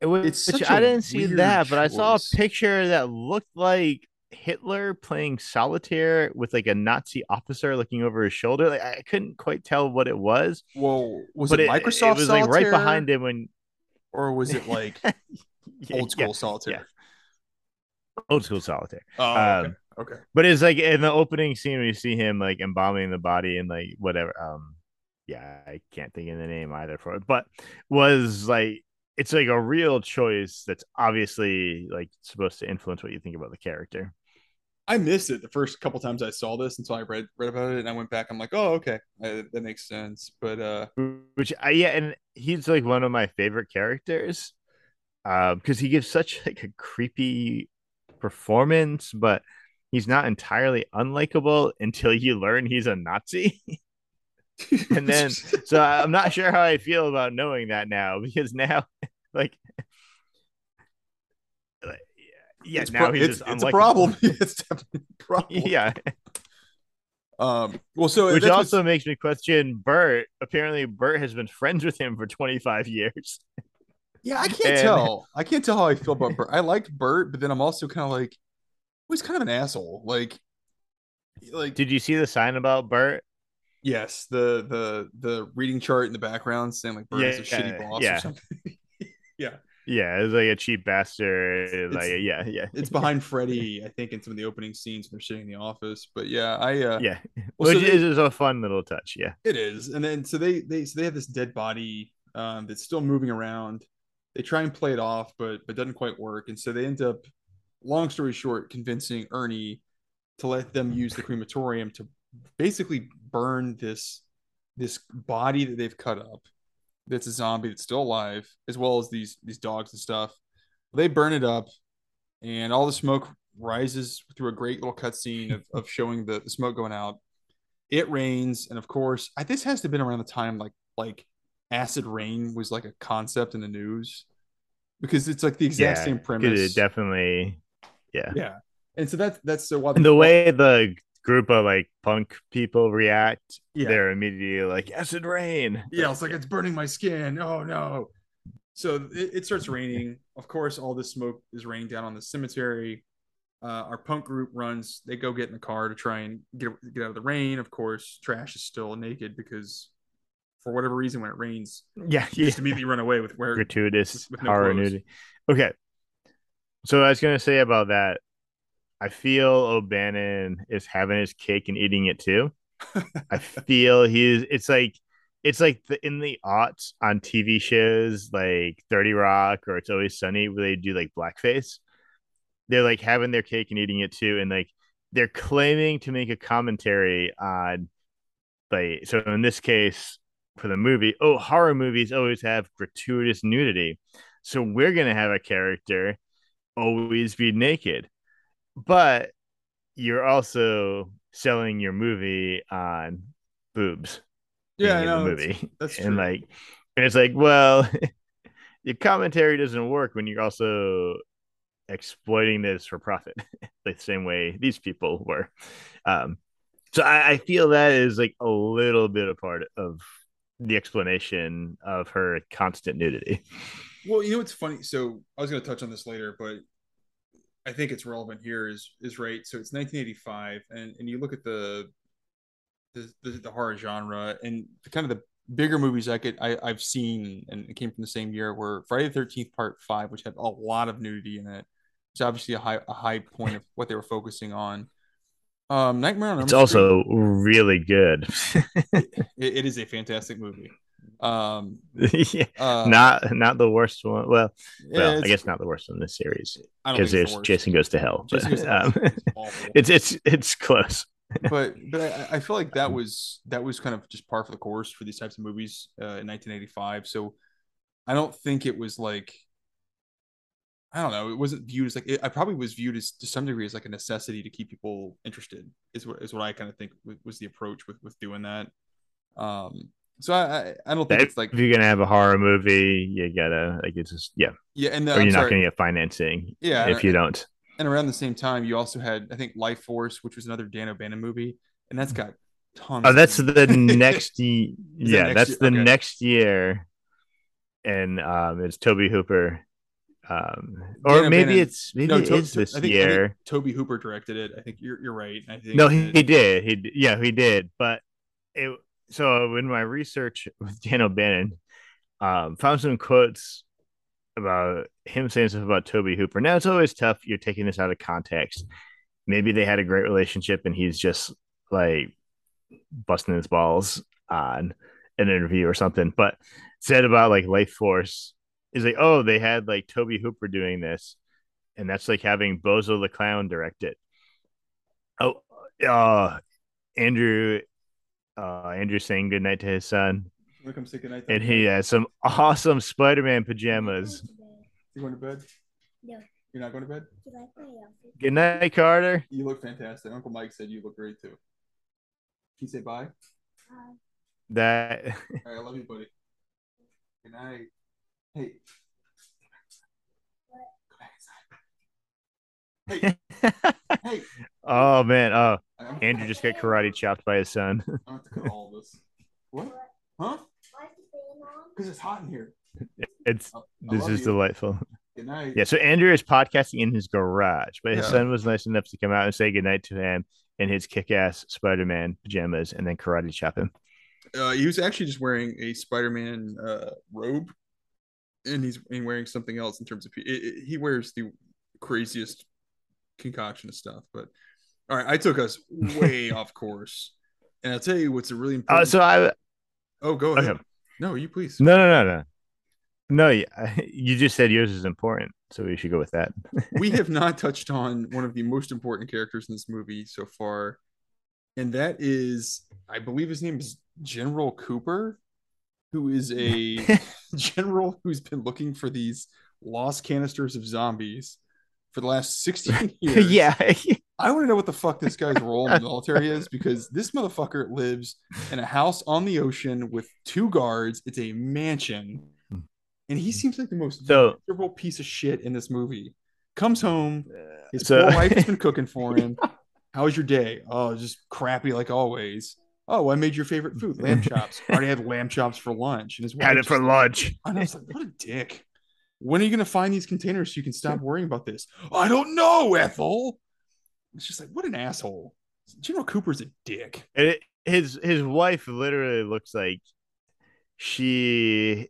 it was. It's I didn't see that, choice. but I saw a picture that looked like Hitler playing solitaire with like a Nazi officer looking over his shoulder. Like I couldn't quite tell what it was. Well, was it, it Microsoft? It was solitaire? like right behind him when, or was it like yeah, old school yeah, solitaire? Yeah. Old school solitaire. Oh, okay. Um, okay. But it's like in the opening scene we see him like embalming the body and like whatever. Um, yeah, I can't think of the name either for it, but was like it's like a real choice that's obviously like supposed to influence what you think about the character. I missed it the first couple times I saw this, and so I read read about it, and I went back. I'm like, oh, okay, I, that makes sense. But uh, which I yeah, and he's like one of my favorite characters, uh, because he gives such like a creepy performance, but he's not entirely unlikable until you learn he's a Nazi. and then, so I'm not sure how I feel about knowing that now because now, like yeah, it's now pro- it's, it's a problem. it's definitely a problem. Yeah. Um. Well, so which also makes me question Bert. Apparently, Bert has been friends with him for 25 years. Yeah, I can't and... tell. I can't tell how I feel about Bert. I liked Bert, but then I'm also kind of like, well, he's kind of an asshole. Like, like. Did you see the sign about Bert? Yes, the the the reading chart in the background saying like Bert yeah, is a shitty boss yeah. or something. yeah. Yeah, it's like a cheap bastard. It's, like yeah, yeah. It's behind Freddy, I think, in some of the opening scenes when they're sitting in the office. But yeah, I uh yeah, well, which so they, is a fun little touch. Yeah, it is. And then so they they so they have this dead body um that's still moving around. They try and play it off, but but doesn't quite work. And so they end up, long story short, convincing Ernie to let them use the crematorium to basically burn this this body that they've cut up that's a zombie that's still alive, as well as these these dogs and stuff. They burn it up, and all the smoke rises through a great little cutscene of, of showing the, the smoke going out. It rains, and of course, I, this has to have been around the time like like acid rain was like a concept in the news because it's like the exact yeah, same premise. It definitely, yeah. yeah, and so that's that's so why And the way the group of like punk people react, Yeah. they're immediately like acid rain. Yeah, it's like it's burning my skin. Oh no. So it, it starts raining. Of course, all this smoke is raining down on the cemetery. Uh, our punk group runs. They go get in the car to try and get get out of the rain. Of course, Trash is still naked because, for whatever reason, when it rains, yeah, you yeah. just immediately run away with where. gratuitous with no horror nudity. Okay. So I was gonna say about that, I feel O'Bannon is having his cake and eating it too. I feel he's it's like it's like the in the aughts on TV shows like 30 Rock or It's Always Sunny where they do like blackface. They're like having their cake and eating it too, and like they're claiming to make a commentary on like so in this case for the movie, oh horror movies always have gratuitous nudity. So we're gonna have a character always be naked. But you're also selling your movie on boobs yeah, I know. the that's- movie. That's, and like and it's like, well, your commentary doesn't work when you're also exploiting this for profit, the same way these people were. Um, so I, I feel that is like a little bit a part of the explanation of her constant nudity. Well, you know what's funny? So I was going to touch on this later, but I think it's relevant here. Is is right? So it's 1985, and and you look at the the the, the horror genre and the, kind of the bigger movies I could I I've seen, and it came from the same year were Friday the 13th Part Five, which had a lot of nudity in it. It's obviously a high a high point of what they were focusing on. Um, Nightmare on Elm It's Street- also really good. it, it is a fantastic movie. Um, yeah. uh, not not the worst one. Well, yeah, well, I guess not the worst one in this series because there's the. Jason Goes to Hell. But, to Hell um, it's it's it's close. but but I, I feel like that was that was kind of just par for the course for these types of movies uh, in 1985. So I don't think it was like I don't know. It wasn't viewed as like it, I probably was viewed as to some degree as like a necessity to keep people interested. Is what is what I kind of think was, was the approach with with doing that. Um, so I I, I don't think If it's like if you're gonna have a horror movie, you gotta like it's just yeah, yeah, and uh, or I'm you're not gonna get financing Yeah, if you don't. and around the same time you also had I think Lifeforce, which was another Dan O'Bannon movie, and that's got tons. Oh, that's the next ye- Is that yeah, next that's year? the Okay. next year, and um, it's Tobe Hooper, um, or Dan maybe O'Bannon- it's maybe no, it To- is To- this I think, I year. think Tobe Hooper directed it. I think you're you're right. I think No, he, he did. He yeah, he did. But it so in my research with Dan O'Bannon, um, found some quotes about him saying stuff about Tobe Hooper. Now it's always tough. You're taking this out of context. Maybe they had a great relationship, and he's just like busting his balls on an interview or something. But said about like Lifeforce is like, oh, they had like Tobe Hooper doing this, and that's like having Bozo the Clown direct it. Oh, uh, Andrew, uh, Andrew saying goodnight to his son, Wanna come say goodnight? and he has some awesome Spider-Man pajamas. You going to bed? No. You're not going to bed? Do you like my outfit? Good night, Carter. You look fantastic. Uncle Mike said you look great too. Can you say bye? Uh, That All right, I love you, buddy. Good night. Hey. Go back inside. Hey, hey. oh man, oh I'm, Andrew just got karate chopped by his son. I have to cut all this. What? Huh? why is the fan on? Because it's hot in here. It's I- I this love is you. delightful. Good night. Yeah, so Andrew is podcasting in his garage, but his Yeah. son was nice enough to come out and say goodnight to him in his kick-ass Spider-Man pajamas and then karate chop him. Uh, he was actually just wearing a Spider-Man uh, robe, and he's and wearing something else in terms of it, it- he wears the craziest concoction of stuff. But all right, I took us way off course, and I'll tell you what's a really important. Uh, so I oh, go ahead. okay. No, you please. No, no, no, no. No, you just said yours is important, so we should go with that. we have not touched on one of the most important characters in this movie so far, and that is, I believe his name is General Cooper, who is a general who's been looking for these lost canisters of zombies for the last 16 years. yeah. I want to know what the fuck this guy's role in the military is because this motherfucker lives in a house on the ocean with two guards. It's a mansion. Hmm. And he seems like the most So- miserable piece of shit in this movie. Comes home, uh, his So- poor wife has been cooking for him. How was your day? Oh, just crappy like always. Oh, I made your favorite food, lamb chops. I already had lamb chops for lunch. And his wife Had it for lunch. and I was like, what a dick. When are you going to find these containers so you can stop worrying about this? I don't know, Ethel. It's just like, what an asshole. General Cooper's a dick. And it, his his wife literally looks like she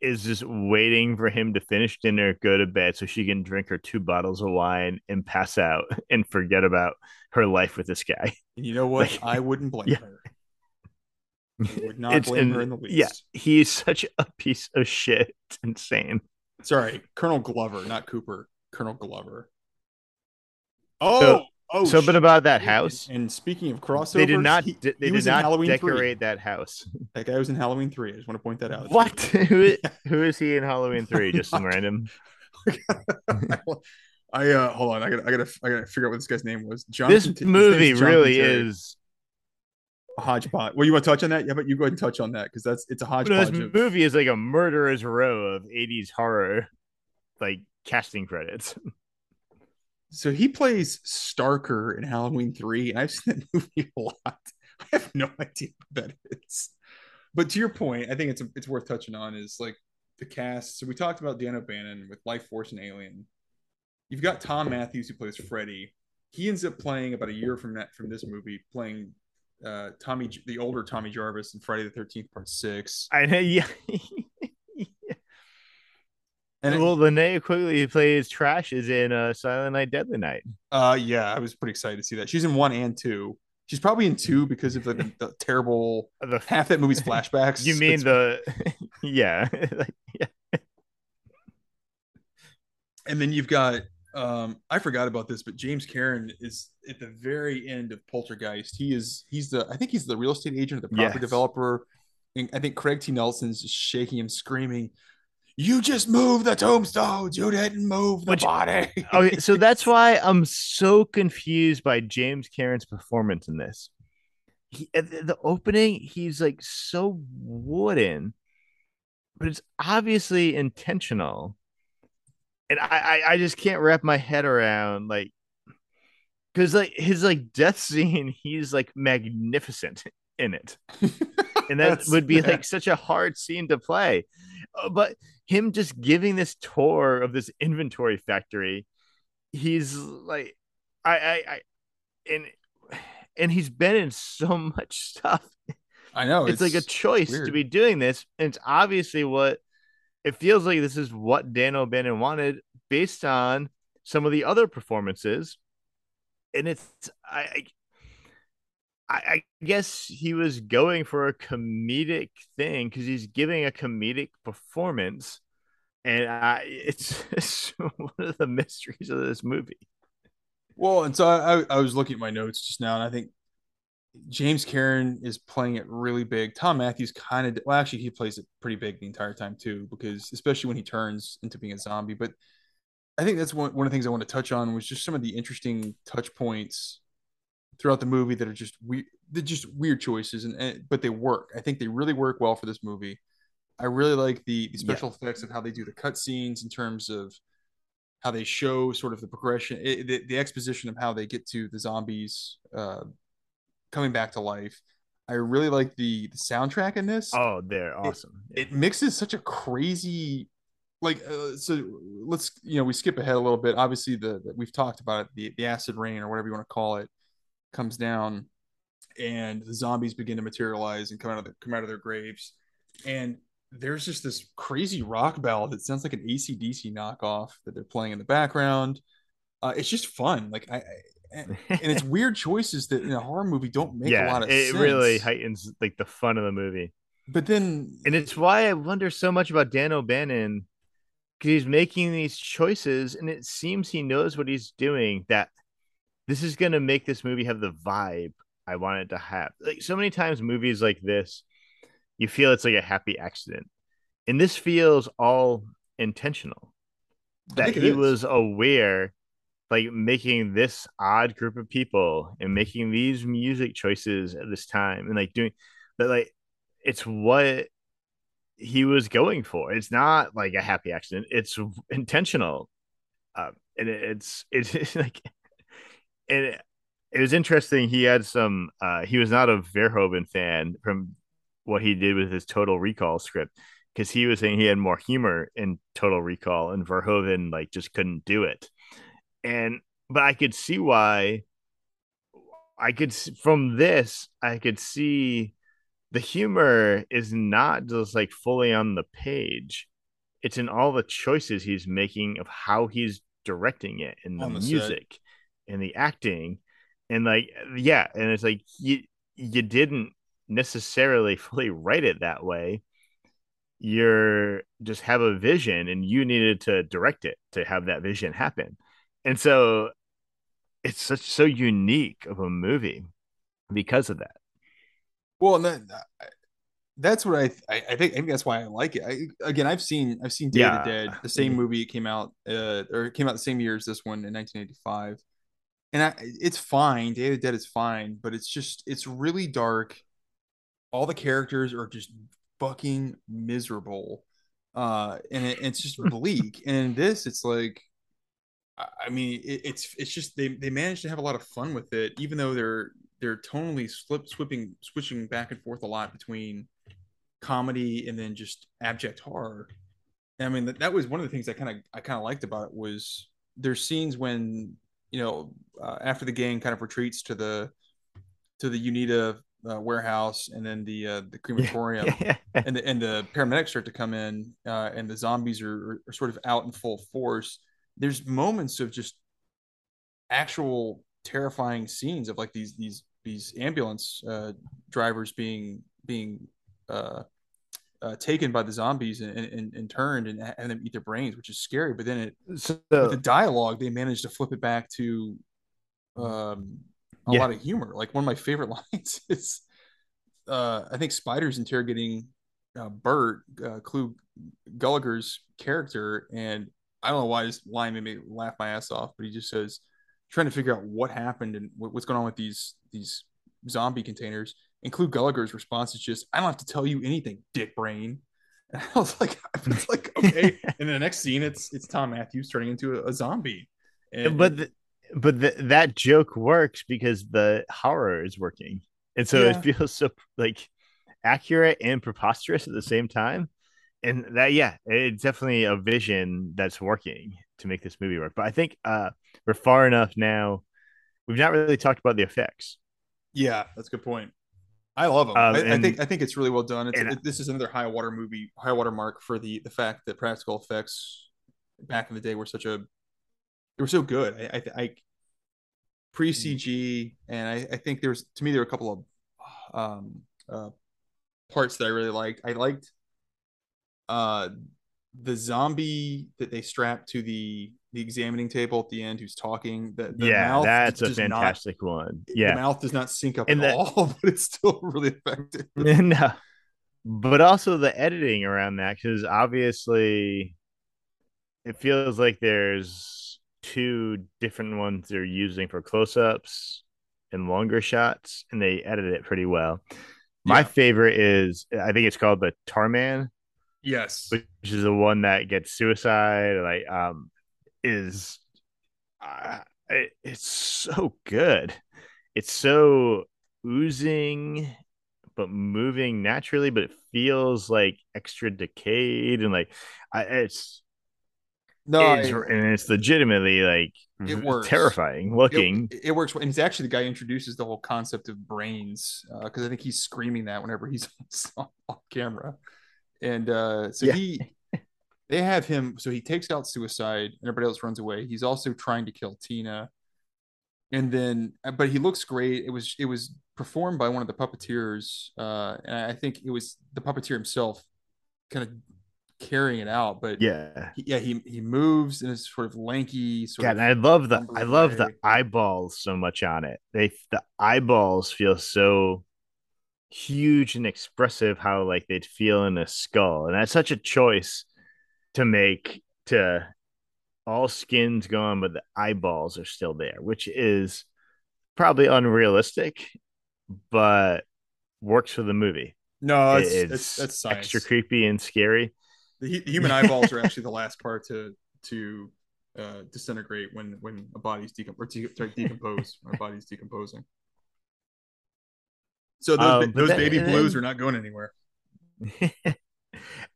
is just waiting for him to finish dinner, go to bed, so she can drink her two bottles of wine and pass out and forget about her life with this guy. You know what? Like- I wouldn't blame Yeah. her. I would not It's blame in- her in the least. Yeah, he's such a piece of shit. It's insane. Sorry, Colonel Glover, not Cooper. Colonel Glover. Oh, So- oh. Something shit. about that house. And speaking of crossovers, They did not. he- they he did not Halloween 3. decorate that house. That guy was in Halloween 3. I just want to point that out. What? who, who is he in Halloween three? Just some random. I uh hold on, I gotta I gotta I gotta figure out what this guy's name was. John This movie really is. A hodgepodge. Well, you want to touch on that? Yeah, but you go ahead and touch on that because that's it's a No, hodgepodge. this movie is like a murderer's row of 80s horror, like casting credits. So he plays Starker in Halloween 3, and I've seen that movie a lot. I have no idea what that is. But to your point, I think it's it's worth touching on is like the cast. So we talked about Dan O'Bannon with Lifeforce and Alien. You've got Thom Mathews who plays Freddy. He ends up playing about a year from that from this movie, playing uh Tommy the older Tommy Jarvis in Friday the Thirteenth Part Six. I know, yeah. And it- well, Linnea Quigley plays Trash is in uh, Silent Night, Deadly Night. Uh, yeah, I was pretty excited to see that. She's in one and two. She's probably in two because of the, the terrible The half that movie's flashbacks. you mean the yeah, like, yeah. and then you've got um I forgot about this, but James Karen is at the very end of Poltergeist. He is he's the I think he's the real estate agent or the property Yes. developer. And I think Craig T. Nelson's just shaking him, screaming, You just moved the tombstones, you didn't move the Which- body. Okay, so that's why I'm so confused by James Karen's performance in this. He, the opening, he's like so wooden, but it's obviously intentional, and I, I, I just can't wrap my head around like, because like his like death scene, he's like magnificent in it, and that would be yeah. like such a hard scene to play. Uh, but him just giving this tour of this inventory factory, he's like, I, I, I, and and he's been in so much stuff. I know it's, like a choice to be doing this, and it's obviously what it feels like. This is what Dan O'Bannon wanted, based on some of the other performances, and it's I. I I guess he was going for a comedic thing because he's giving a comedic performance, and I, it's, it's one of the mysteries of this movie. Well, and so I, I was looking at my notes just now, and I think James Karen is playing it really big. Thom Mathews kind of, well, actually, he plays it pretty big the entire time too, because especially when he turns into being a zombie. But I think that's one, one of the things I want to touch on was just some of the interesting touch points throughout the movie that are just weird, they're just weird choices, and, and but they work. I think they really work well for this movie. I really like the the special effects of how they do the cut scenes in terms of how they show sort of the progression, it, the, the exposition of how they get to the zombies uh, coming back to life. I really like the the soundtrack in this. Oh, they're awesome. It mixes such a crazy, like, uh, so let's you know we skip ahead a little bit. Obviously, the, the we've talked about it, the the acid rain or whatever you want to call it comes down, and the zombies begin to materialize and come out of the, come out of their graves, and there's just this crazy rock ballad that sounds like an ACDC knockoff that they're playing in the background. Uh, it's just fun. Like I, I and, and it's weird choices that in a horror movie don't make a lot of it sense. It really heightens like the fun of the movie, But then and it's why I wonder so much about Dan O'Bannon because he's making these choices, and it seems he knows what he's doing. That this is going to make this movie have the vibe I want it to have. Like so many times, movies like this, you feel it's like a happy accident, and this feels all intentional. That he is. was aware like making this odd group of people and making these music choices at this time and like doing that like it's what he was going for. It's not like a happy accident. It's intentional. Um, and it's it's like and it, it was interesting. He had some uh he was not a verhoeven fan from what he did with his total recall script because he was saying he had more humor in total recall and verhoeven like just couldn't do it and but I could see why. I could from this, I could see the humor is not just like fully on the page. It's in all the choices he's making of how he's directing it in the, the music and the acting. And like, yeah, and it's like you you didn't necessarily fully write it that way. You're just have a vision and you needed to direct it to have that vision happen and so it's such so unique of a movie because of that. Well, and that, that's what I, I, I think I think that's why I like it. I, again, I've seen I've seen Day yeah. of the Dead, the same movie. It came out uh, or it came out the same year as this one in 1985, and I, it's fine. Day of the Dead is fine, but it's just it's really dark. All the characters are just fucking miserable, uh, and it, it's just bleak. and this, it's like I mean, it, it's it's just they they managed to have a lot of fun with it, even though they're they're tonally slip swipping switching back and forth a lot between comedy and then just abject horror. And I mean, that, that was one of the things I kind of I kind of liked about it was there's scenes when you know uh, after the gang kind of retreats to the to the Uneeda uh, warehouse and then the uh, the crematorium yeah. and the and the paramedics start to come in uh, and the zombies are, are sort of out in full force there's moments of just actual terrifying scenes of like these these these ambulance uh, drivers being being uh, uh, taken by the zombies and, and, and turned and having them eat their brains, which is scary. But then it so, with the dialogue, they managed to flip it back to um, a yeah. lot of humor. Like one of my favorite lines is uh, I think Spider's interrogating uh, Burt, uh, Clu Gulager's character, and I don't know why this line made me laugh my ass off, but he just says, trying to figure out what happened and what's going on with these these zombie containers. Clu Gulager's response is just, I don't have to tell you anything, dick brain. And I was like, I was like, okay. and the next scene, it's it's Thom Mathews turning into a, a zombie. And, but the, but the, that joke works because the horror is working, and so yeah. it feels so like accurate and preposterous at the same time and that yeah it's definitely a vision that's working to make this movie work. But i think uh we're far enough now. We've not really talked about the effects. Yeah that's a good point. I love them um, I, I, think i think it's really well done. It's, it, this is another high water movie high water mark for the the fact that practical effects back in the day were such a they were so good. I i, I pre cg and I, I think there's to me there were a couple of um uh parts that i really liked. I liked uh the zombie that they strap to the the examining table at the end who's talking that the yeah that's a fantastic not, one. yeah. the mouth does not sync up and at the, all but it's still really effective. No. But also the editing around that because obviously it feels like there's two different ones they're using for close-ups and longer shots and they edit it pretty well. My yeah. favorite is i think it's called the tarman Yes, which is the one that gets suicide. Like, um, is uh, it, it's so good. It's so oozing, but moving naturally. But it feels like extra decayed and like I, it's no, it's, I, and it's legitimately like it works. terrifying looking. It, it, works, and it's actually the guy introduces the whole concept of brains because uh, I think he's screaming that whenever he's on, on camera and uh, so yeah. he they have him so he takes out suicide and everybody else runs away. He's also trying to kill tina. And then uh, but he looks great. It was it was performed by one of the puppeteers uh and i think it was the puppeteer himself kind of carrying it out but yeah. he, yeah he he moves and it's sort of lanky sort yeah, of and i love the i love way. the eyeballs so much on it. They the eyeballs feel so huge and expressive how like they'd feel in a skull and that's such a choice to make to all skin's gone, but the eyeballs are still there, which is probably unrealistic, but works for the movie. No, it's, it's it's, that's science. extra creepy and scary. The, human eyeballs are actually the last part to to uh, disintegrate when when a body's decom- or de- sorry, decompose when a body's decomposing. So those, Um, those then- baby blues then- are not going anywhere.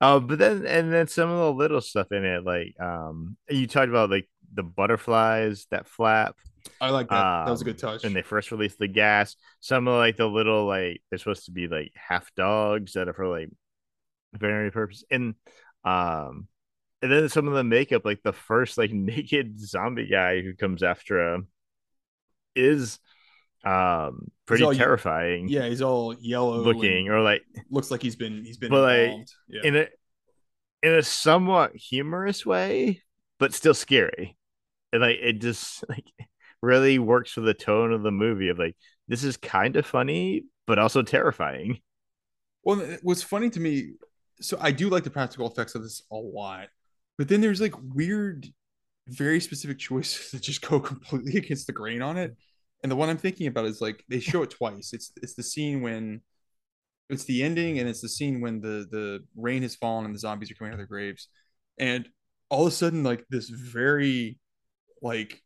uh, but then and then some of the little stuff in it, like um, you talked about like the butterflies that flap. I like that. that was a um, good touch. When they first released the gas, some of like the little like they're supposed to be like half dogs that are for like veterinary purpose, and um, and then some of the makeup, like the first like naked zombie guy who comes after him, is um pretty all terrifying yeah, he's all yellow looking, or like looks like he's been he's been But, like, yeah. in a in a somewhat humorous way, but still scary. And like it just like really works for the tone of the movie of like this is kind of funny, but also terrifying. Well, it was funny to me. So I do like the practical effects of this a lot, but then there's like weird, very specific choices that just go completely against the grain on it. And the one I'm thinking about is like they show it twice. It's it's the scene when it's the ending, and it's the scene when the the rain has fallen and the zombies are coming out of their graves, and all of a sudden like this very like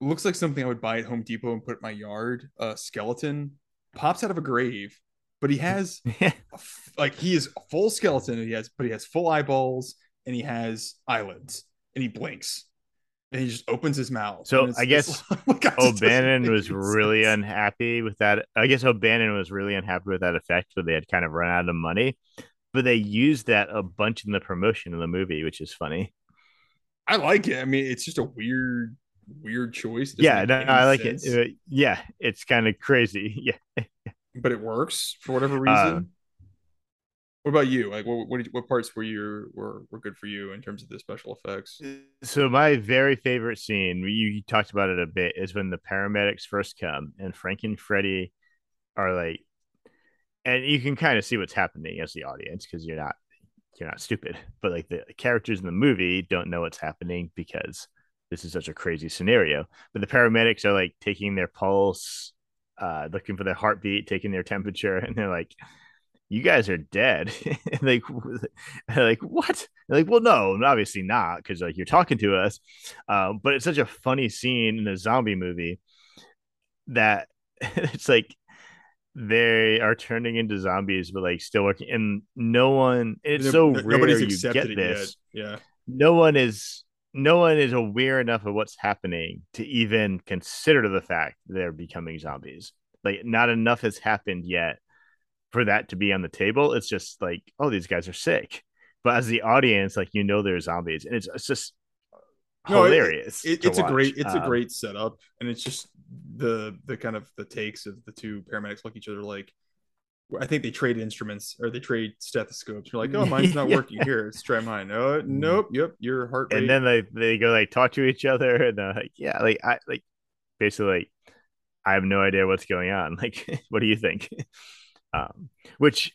looks like something I would buy at Home Depot and put in my yard. A skeleton pops out of a grave, but he has f- like he is a full skeleton and he has but he has full eyeballs and he has eyelids and he blinks and he just opens his mouth So, I guess it's like, it O'Bannon was really sense. unhappy with that. I guess O'Bannon was really unhappy with that effect, but they had kind of run out of money. But they used that a bunch in the promotion of the movie, which is funny. I like it I mean it's just a weird weird choice Yeah, no, I like sense, it. Uh, yeah, it's kind of crazy. Yeah. but it works for whatever Uh, reason what about you like what what, what parts were you were were good for you in terms of the special effects So my very favorite scene, you, you talked about it a bit, is when the paramedics first come and Frank and Freddy are like, and you can kind of see what's happening as the audience because you're not you're not stupid, but like the characters in the movie don't know what's happening because this is such a crazy scenario. But the paramedics are like taking their pulse, uh, looking for their heartbeat, taking their temperature, and they're like, "You guys are dead." like, like what? Like, well, no, obviously not, because like you're talking to us. Um, but it's such a funny scene in a zombie movie that it's like they are turning into zombies, but like still working, and no one. It's so No- rare nobody's you accepted get this. yet yeah No one is. No one is aware enough of what's happening to even consider the fact they're becoming zombies. Like, not enough has happened yet for that to be on the table. It's just like, oh, these guys are sick. But as the audience, like you know, they're zombies, and it's, it's just No, hilarious. it, to it's a great watch. it's a Um, great setup and it's just the the kind of the takes of the two paramedics look at each other like i think they trade instruments or they trade stethoscopes you're like oh mine's not Yeah. working here let's try mine oh nope yep your heart rate and then they they go like talk to each other, and they're like, yeah, like I like basically like I have no idea what's going on. Like, what do you think? Um, which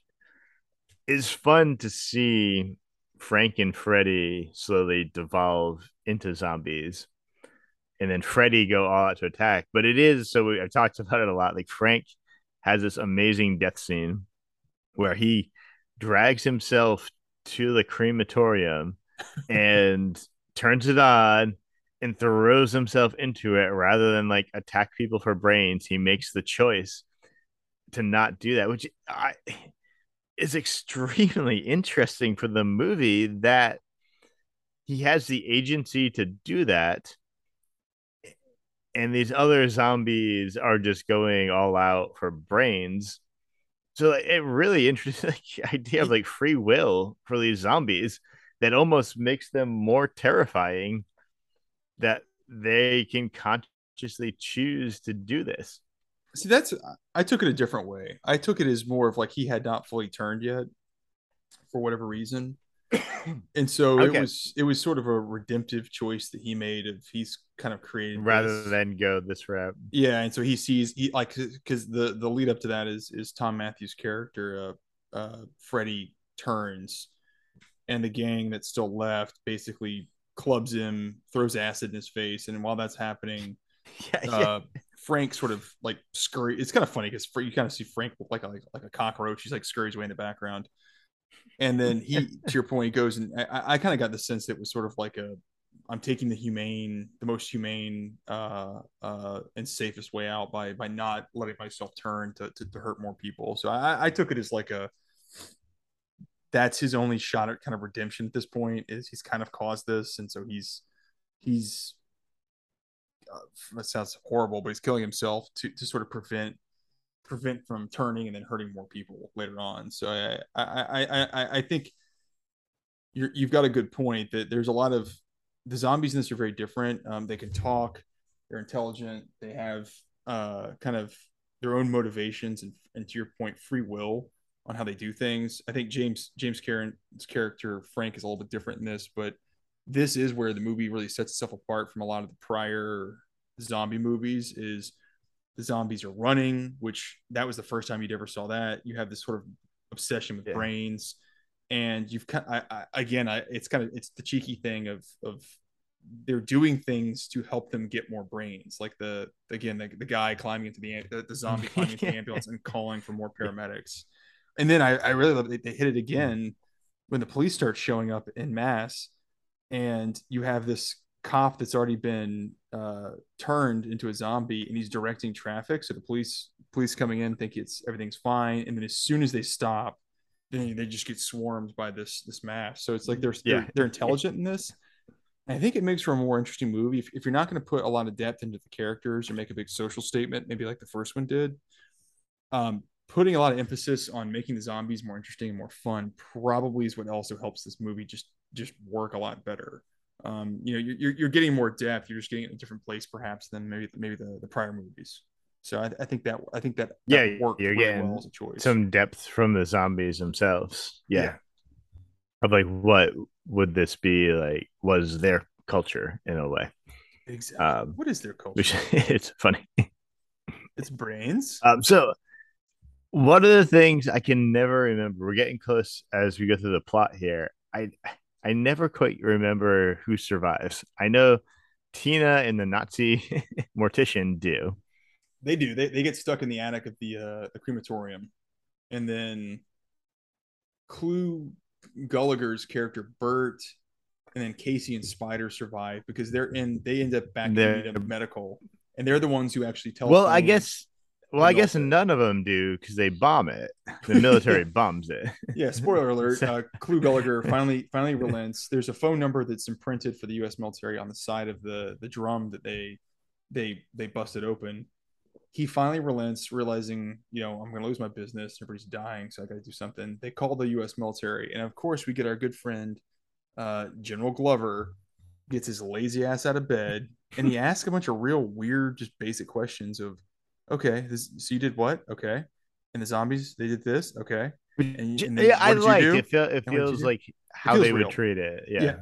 is fun to see Frank and Freddy slowly devolve into zombies. And then Freddy go all out to attack. But it is so we, I've talked about it a lot. Like Frank has this amazing death scene where he drags himself to the crematorium and turns it on and throws himself into it rather than like attack people for brains. He makes the choice to not do that, which I is extremely interesting for the movie that he has the agency to do that. And these other zombies are just going all out for brains. So it really interesting idea of like free will for these zombies that almost makes them more terrifying that they can consciously choose to do this. See that's i took it a different way i took it as more of like he had not fully turned yet for whatever reason and so Okay. it was it was sort of a redemptive choice that he made of he's kind of created rather this- than go this route. Yeah, and so he sees he like because the the lead up to that is is Thom Mathews' character, uh, uh, Freddy turns, and the gang that's still left basically clubs him, throws acid in his face, and while that's happening, yeah, yeah. uh, Frank sort of like scurry. It's kind of funny because you kind of see Frank look like a, like, a cockroach. He's like scurries away in the background, and then he, to your point, he goes and I, I kind of got the sense it was sort of like a I'm taking the humane, the most humane uh, uh, and safest way out by by not letting myself turn to, to, to hurt more people. So I, I took it as like a that's his only shot at kind of redemption at this point is he's kind of caused this, and so he's he's uh, that sounds horrible, but he's killing himself to to sort of prevent prevent from turning and then hurting more people later on. So I I I I, I think you're, you've got a good point that there's a lot of the zombies in this are very different. Um, they can talk, they're intelligent, they have uh, kind of their own motivations and, and to your point, free will on how they do things. I think James James Karen's character Frank is a little bit different in this, but this is where the movie really sets itself apart from a lot of the prior zombie movies. Is the zombies are running, which that was the first time you'd ever saw that. You have this sort of obsession with yeah. brains and you've kind I, I, again I, it's kind of it's the cheeky thing of of they're doing things to help them get more brains like the again the, the guy climbing into the the, zombie climbing into the ambulance and calling for more paramedics and then i, I really love it they hit it again when the police start showing up in mass and you have this cop that's already been uh, turned into a zombie and he's directing traffic so the police police coming in think it's everything's fine and then as soon as they stop then they just get swarmed by this this mass. So it's like they're yeah. they're, they're intelligent in this. And I think it makes for a more interesting movie if, if you're not going to put a lot of depth into the characters or make a big social statement, maybe like the first one did. Um, putting a lot of emphasis on making the zombies more interesting and more fun probably is what also helps this movie just just work a lot better. Um, you know, you're you're getting more depth. You're just getting in a different place, perhaps, than maybe maybe the the prior movies. So I, I think that I think that, yeah that worked you're really getting well as a choice. Some depth from the zombies themselves. Yeah. yeah. Of like what would this be like? Was their culture in a way? Exactly. Um, what is their culture? Which it's funny. It's brains. Um. So one of the things I can never remember. We're getting close as we go through the plot here. I I never quite remember who survives. I know Tina and the Nazi mortician do. They do. They they get stuck in the attic of the uh the crematorium, and then Clu Gulager's character Bert, and then Casey and Spider survive because they're in. They end up back they're, in the medical, and they're the ones who actually tell. Well, I guess. Well, I guess none of them do because they bomb it. The military bombs it. Yeah. Spoiler alert. Uh, Clu Gulager finally finally relents. There's a phone number that's imprinted for the U.S. military on the side of the the drum that they they they busted open he finally relents, realizing, you know, I'm going to lose my business. Everybody's dying, so I got to do something. They call the U.S. military, and of course, we get our good friend uh, General Glover gets his lazy ass out of bed, and he asks a bunch of real weird, just basic questions of, okay, this, so you did what? Okay, and the zombies they did this. Okay, and, and then, yeah, I like it. Feel, it feels like how feels they real. would treat it. Yeah. yeah.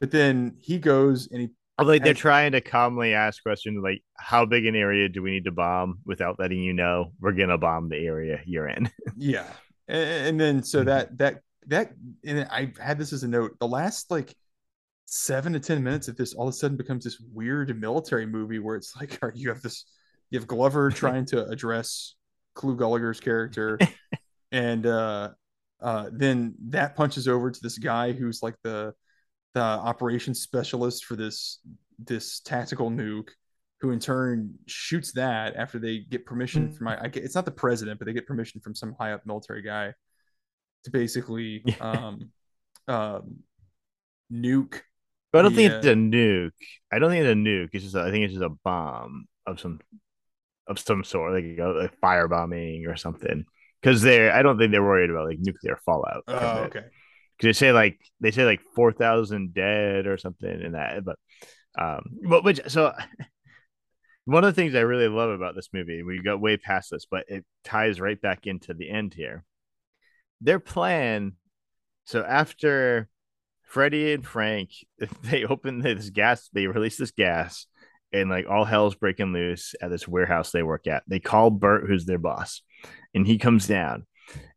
But then he goes and he like they're trying to calmly ask questions like, "How big an area do we need to bomb?" Without letting you know we're gonna bomb the area you're in. yeah, and, then so mm-hmm. that that that and I had this as a note. The last like seven to ten minutes of this all of a sudden becomes this weird military movie where it's like, you have this, you have Glover trying to address Clu Gulager's character, and uh, uh, then that punches over to this guy who's like the the operations specialist for this this tactical nuke who in turn shoots that after they get permission from my it's not the president but they get permission from some high up military guy to basically um um nuke but I don't the, think it's a nuke. I don't think it's a nuke. It's just a, I think it's just a bomb of some of some sort, like, like fire bombing or something. Because they're I don't think they're worried about like nuclear fallout. Oh, okay because they say like they say like four thousand dead or something in that. But um, but which so one of the things I really love about this movie, we got way past this, but it ties right back into the end here. Their plan. So after Freddy and Frank, they open this gas, they release this gas, and like all hell's breaking loose at this warehouse they work at. They call Bert, who's their boss, and he comes down.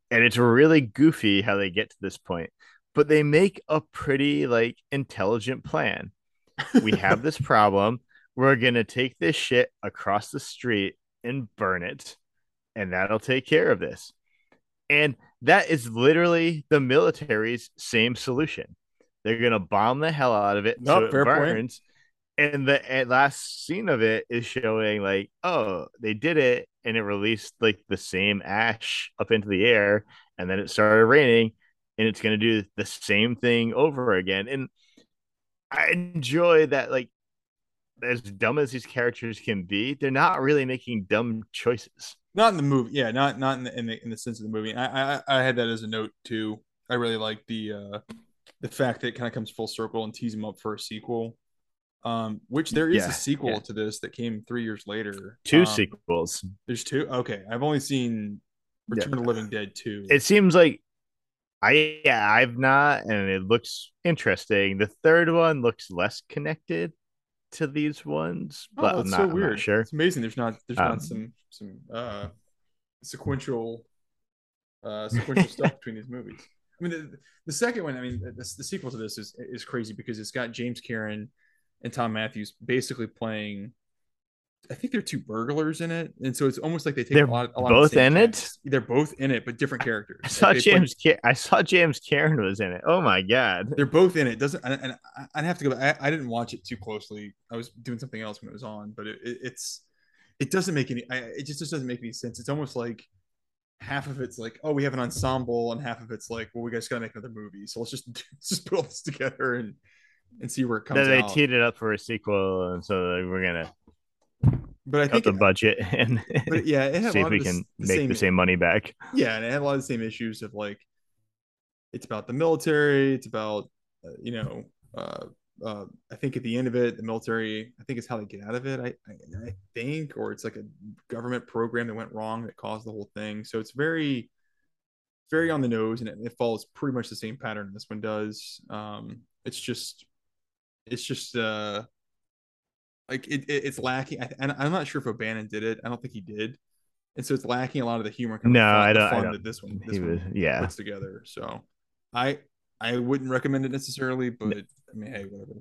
And it's really goofy how they get to this point but they make a pretty like intelligent plan. We have this problem. We're gonna take this shit across the street and burn it, and that'll take care of this. And that is literally the military's same solution. They're gonna bomb the hell out of it Nope, so it fair point. And the last scene of it is showing like, oh, they did it, and it released like the same ash up into the air, and then it started raining, and it's gonna do the same thing over again. And I enjoy that, like, as dumb as these characters can be, they're not really making dumb choices. Not in the movie, yeah, not not in the in the, in the sense of the movie. I, I I had that as a note too. I really like the uh the fact that it kind of comes full circle and tees him up for a sequel. Um, which there is Yeah, a sequel yeah. to this that came three years later. Two Um, sequels. There's two. Okay, I've only seen Return Yeah. of the Living Dead two. it seems like I yeah, I've not, and it looks interesting. The third one looks less connected to these ones, Oh, but I'm not, so I'm not weird. sure. It's amazing. There's not there's Um, not some some uh sequential uh sequential stuff between these movies. I mean, the, the second one. I mean, the, the sequel to this is is crazy because it's got James Karen and Thom Mathews basically playing. I think they're two burglars in it, and so it's almost like they take They're a lot. A lot of both in it? They're both in it, but different characters. I saw Like, play- James. Ca- I saw James Karen was in it. Oh my god! they're both in it. Doesn't and, I'd have to go. I, I didn't watch it too closely. I was doing something else when it was on, but it, it, it's it doesn't make any. I, it just, just doesn't make any sense. It's almost like half of it's like, oh, we have an ensemble, and half of it's like, well, we guys gotta make another movie. So let's just let's just put all this together and and see where it comes Then they out. teed it up for a sequel, and so we're gonna but I cut think, the budget and but yeah, it had see a if we of the, can the make same, the same money back. yeah, and it had a lot of the same issues of like, it's about the military. It's about uh, you know, uh, uh, I think at the end of it, the military. I think it's how they get out of it. I, I I think, or it's like a government program that went wrong that caused the whole thing. So it's very, very on the nose, and it, it follows pretty much the same pattern this one does. Um, it's just, it's just uh, like it, it it's lacking. I, and I'm not sure if O'Bannon did it. I don't think he did. And so it's lacking a lot of the humor. kind No, fun- I don't- I don't- that this one, this He one was, yeah. puts together. So I I wouldn't recommend it necessarily, but I mean, hey, whatever.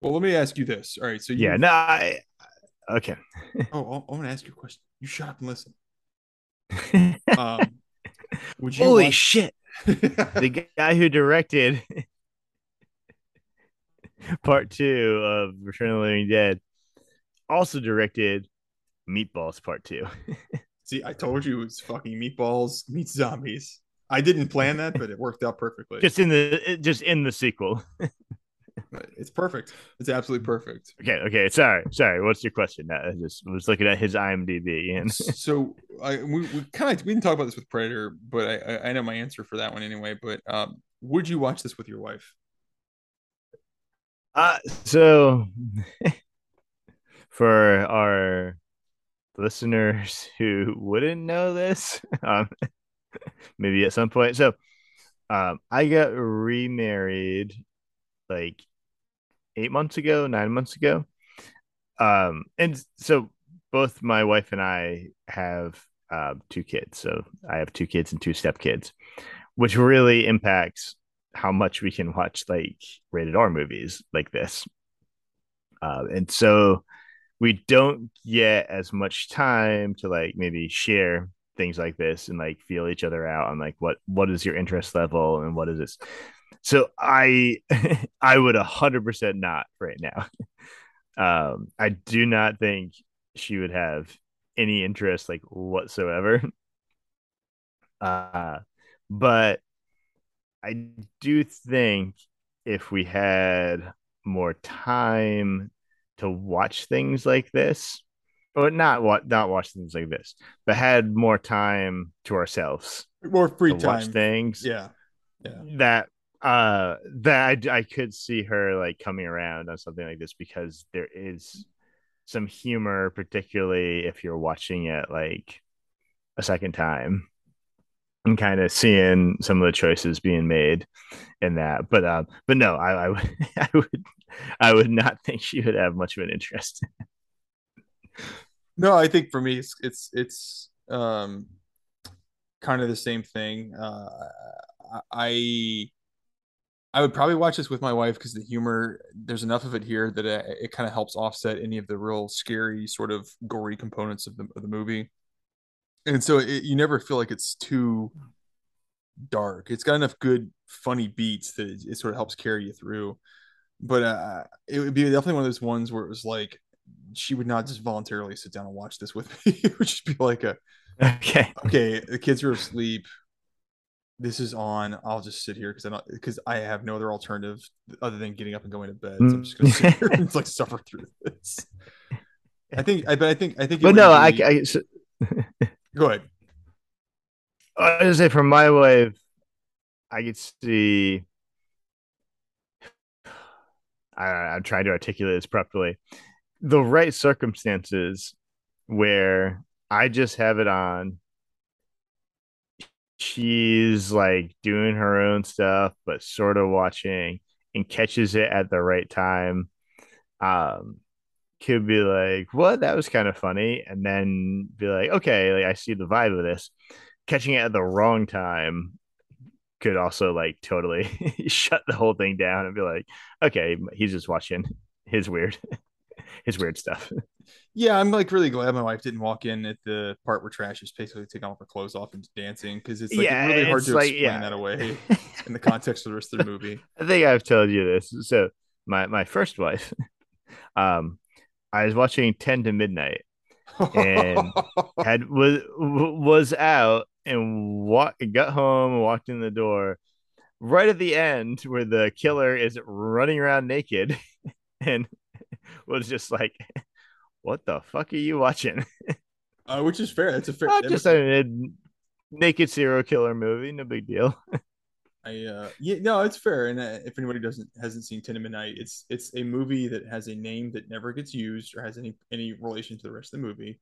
Well, let me ask you this. All right, so you, Yeah, no, I, okay. Oh, I, I want to ask you a question. You shut up and listen. Um, would you Holy watch- shit! The guy who directed part two of Return of the Living Dead also directed Meatballs Part Two. See, I told you it's fucking meatballs meets zombies. I didn't plan that, but it worked out perfectly. just in the just in the sequel. It's perfect. It's absolutely perfect. Okay, okay. Sorry, sorry. What's your question? I just was looking at his IMDb and so I we, we kind of we didn't talk about this with Predator, but I, I I know my answer for that one anyway. But um, would you watch this with your wife? Uh, so for our listeners who wouldn't know this, um, maybe at some point. So, um, I got remarried like eight months ago, nine months ago. Um, and so both my wife and I have uh, two kids. So I have two kids and two stepkids, which really impacts how much we can watch like rated R movies like this. Uh, and so we don't get as much time to like maybe share things like this and like feel each other out on like what what is your interest level and what is this. So i i would a 100% not right now. Um i do not think she would have any interest like whatsoever. Uh but i do think if we had more time to watch things like this but not what not watch things like this but had more time to ourselves More free to watch time. things Yeah, yeah. that uh that I, I could see her like coming around on something like this because there is some humor particularly if you're watching it like a second time and kind of seeing some of the choices being made in that but um but no i i would i would i would not think she would have much of an interest No, I think for me it's it's it's um kind of the same thing. Uh I I would probably watch this with my wife because the humor there's enough of it here that it, it kind of helps offset any of the real scary sort of gory components of the of the movie, and so it, you never feel like it's too dark. It's got enough good funny beats that it, it sort of helps carry you through. But uh, it would be definitely one of those ones where it was like she would not just voluntarily sit down and watch this with me. it would just be like a Okay. okay, the kids are asleep. This is on. I'll just sit here because I don't because I have no other alternative other than getting up and going to bed. So I'm just gonna sit here and like suffer through this. I think I but I think I think But no, I, I, so- go ahead. I was say from my wife, I could see. I, I'm trying to articulate this properly. The right circumstances where I just have it on. She's like doing her own stuff, but sort of watching and catches it at the right time. Um, could be like, "What? That was kind of funny," and then be like, "Okay, like I see the vibe of this." Catching it at the wrong time could also like totally shut the whole thing down and be like, "Okay, he's just watching his weird, his weird stuff." Yeah, I'm like really glad my wife didn't walk in at the part where Trash is basically taking all her clothes off and dancing because it's like Yeah, really hard to like- explain yeah. that away in the context of the rest of the movie. I think I've told you this. So my my first wife, um, I was watching Ten to Midnight. And- had was was out and walk, got home and walked in the door right at the end where the killer is running around naked and was just like what the fuck are you watching uh, which is fair. That's a fair. oh, just a naked serial killer movie no big deal I uh yeah no it's fair and uh, if anybody doesn't hasn't seen Ten to Midnight it's it's a movie that has a name that never gets used or has any any relation to the rest of the movie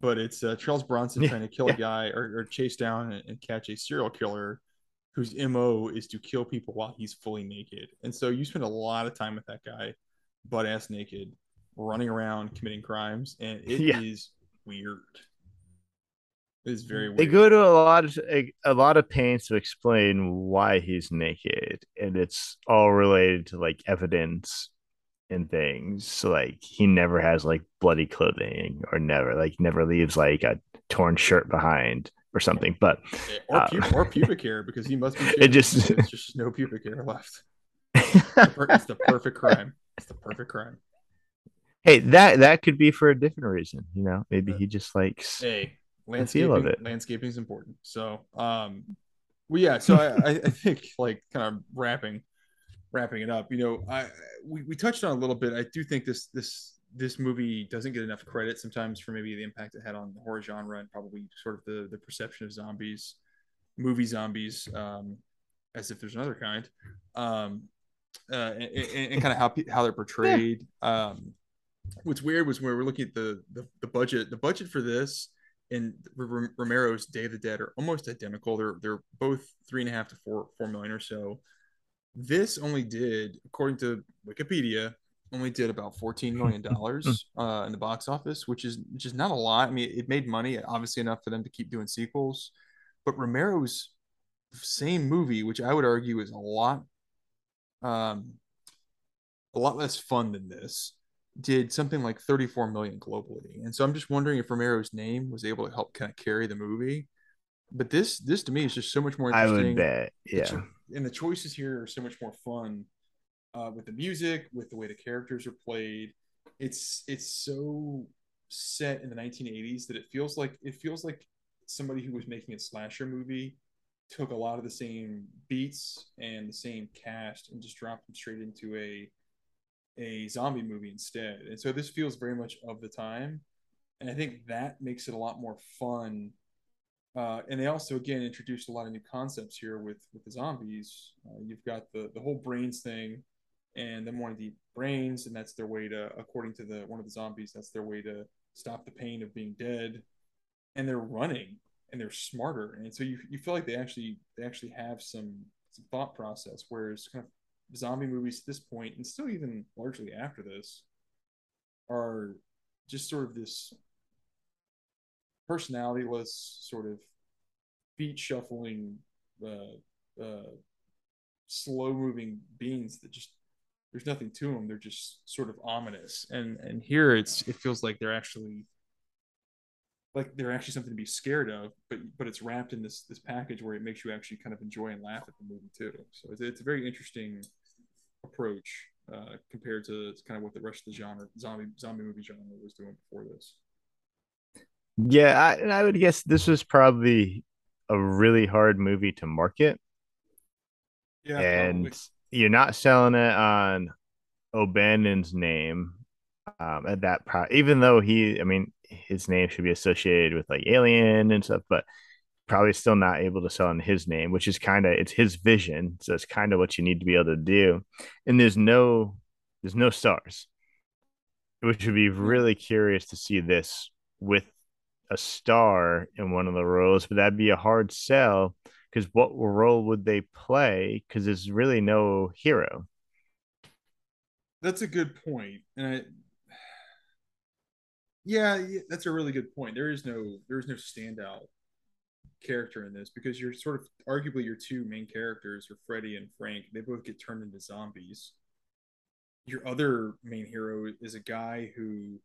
but it's uh, Charles Bronson Yeah, trying to kill yeah. a guy or, or chase down and, and catch a serial killer whose mo is to kill people while he's fully naked and so you spend a lot of time with that guy butt ass naked running around committing crimes and it is Yeah. weird it is very weird. they go to a lot of a, a lot of pains to explain why he's naked and it's all related to like evidence and things. So, like he never has like bloody clothing or never like never leaves like a torn shirt behind or something but or, uh, pu- or pubic hair because he must be It just- There's just no pubic hair left. It's the perfect crime. It's the perfect crime. Hey that that could be for a different reason you know? Maybe he just likes hey The feel of landscaping it. landscaping is important. So um well yeah so I, I think like kind of wrapping wrapping it up you know I we, we touched on a little bit. I do think this this this movie doesn't get enough credit sometimes for maybe the impact it had on the horror genre and probably sort of the the perception of zombies movie zombies um as if there's another kind um uh and, and, and kind of how how they're portrayed. Um what's weird was when we were looking at the the, the budget the budget for this and Romero's Day of the Dead are almost identical. They're they're both three and a half to four four million or so. This only did, according to Wikipedia, only did about fourteen million dollars uh, in the box office, which is which is not a lot. I mean, it made money, obviously enough for them to keep doing sequels. But Romero's same movie, which I would argue is a lot, um, a lot less fun than this, did something like 34 million globally. And so I'm just wondering if Romero's name was able to help kind of carry the movie. But this this to me is just so much more interesting. i would bet yeah cho- and the choices here are so much more fun uh, with the music, with the way the characters are played. It's it's so set in the 1980s that it feels like it feels like somebody who was making a slasher movie took a lot of the same beats and the same cast and just dropped them straight into a a zombie movie instead. And so this feels very much of the time. And I think that makes it a lot more fun. Uh, and they also again introduced a lot of new concepts here with with the zombies. Uh, you've got the the whole brains thing, and them wanting to eat brains, and that's their way to, according to the one of the zombies, that's their way to stop the pain of being dead. And they're running, and they're smarter, and so you you feel like they actually they actually have some some thought process. Whereas kind of zombie movies at this point, and still even largely after this, are just sort of this personalityless, sort of feet shuffling uh, uh, slow moving beings that just there's nothing to them. They're just sort of ominous. And and here it's it feels like they're actually like they're actually something to be scared of, but but it's wrapped in this this package where it makes you actually kind of enjoy and laugh at the movie too. So it's, it's a very interesting approach uh, compared to kind of what the rest of the genre zombie zombie movie genre was doing before this. Yeah, I, and I would guess this was probably a really hard movie to market, Yeah, and probably. you're not selling it on O'Bannon's name. Um, at that pro, even though he, I mean, his name should be associated with like Alien and stuff, but probably still not able to sell in his name, which is kind of it's his vision, so it's kind of what you need to be able to do. And there's no, there's no stars, which would be hmm. really curious to see this with a star in one of the roles, but that'd be a hard sell because what role would they play? Because there's really no hero. That's a good point, and I, yeah, yeah, that's a really good point. There is no there is no standout character in this because you're sort of arguably your two main characters are Freddy and Frank. They both get turned into zombies. Your other main hero is a guy who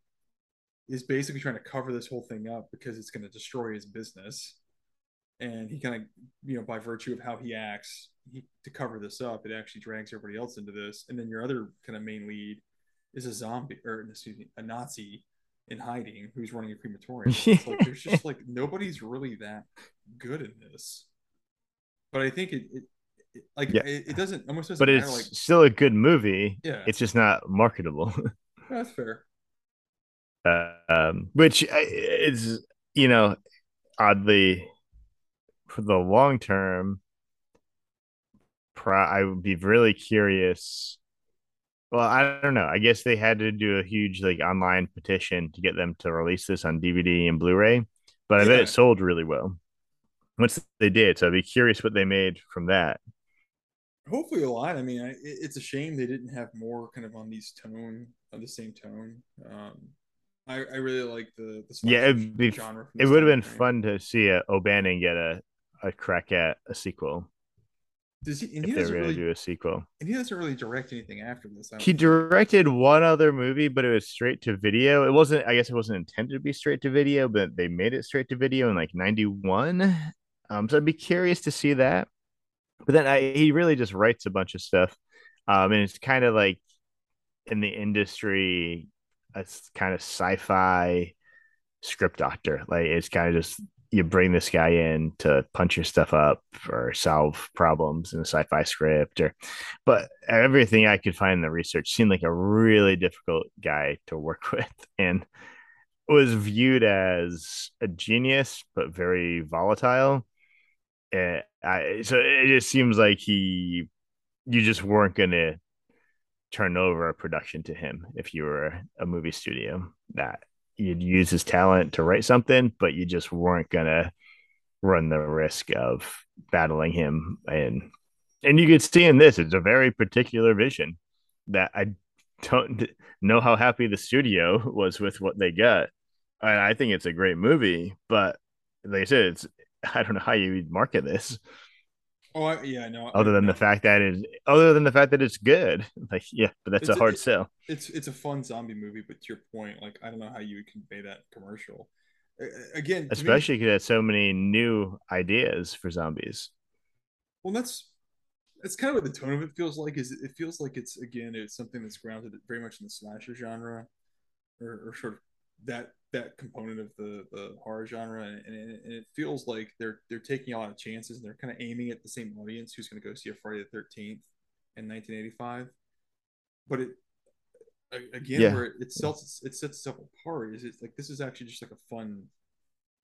is basically trying to cover this whole thing up because it's going to destroy his business. And he kind of, you know, by virtue of how he acts, he, to cover this up, it actually drags everybody else into this. And then your other kind of main lead is a zombie, or excuse me, a Nazi in hiding who's running a crematorium. It's like there's just like nobody's really that good in this. But I think it, it, it like Yeah. it, it doesn't almost doesn't but matter. it's Like still a good movie. yeah, It's just not marketable. that's fair. um, which uh, is, you know, oddly for the long term. Pro- I would be really curious. Well, I don't know. I guess they had to do a huge like online petition to get them to release this on DVD and Blu-ray, but I bet it sold really well once they did. So I'd be curious what they made from that. Hopefully a lot. I mean, I, it's a shame they didn't have more kind of on these tone of the same tone. Um, I, I really like the the Yeah, it'd be- genre. It would have been fun to see a O'Bannon get a, a crack at a sequel Does he? And if he doesn't really. do a sequel. And he doesn't really direct anything after this. He think. directed one other movie, but it was straight to video. It wasn't, I guess, it wasn't intended to be straight to video, but they made it straight to video in like '91. Um, so I'd be curious to see that. But then I, he really just writes a bunch of stuff, um, and it's kind of like in the industry, it's kind of sci-fi script doctor. Like it's kind of just you bring this guy in to punch your stuff up or solve problems in a sci-fi script or but everything I could find in the research seemed like a really difficult guy to work with and was viewed as a genius but very volatile. And I, so it just seems like he, you just weren't gonna turn over a production to him if you were a movie studio. That you'd use his talent to write something, but you just weren't gonna run the risk of battling him and and you could see in this it's a very particular vision that I don't know how happy the studio was with what they got. And I think it's a great movie, but like I said, it's I don't know how you market this Oh, yeah, I, yeah, no. other than the fact that is other than the fact that it's good. Like, yeah, but that's It's a hard it- sell. it's it's a fun zombie movie, but to your point, like I don't know how you would convey that commercial. Uh, Again, Especially because it has so many new ideas for zombies. well, that's that's kind of what the tone of it feels like. Is it feels like it's again it's something that's grounded very much in the slasher genre, or, or sort of that that component of the the horror genre, and, and, it- and it feels like they're they're taking a lot of chances and they're kind of aiming at the same audience who's going to go see a Friday the Thirteenth in 1985, but it again Yeah. where it sets it sets itself apart is it's like this is actually just like a fun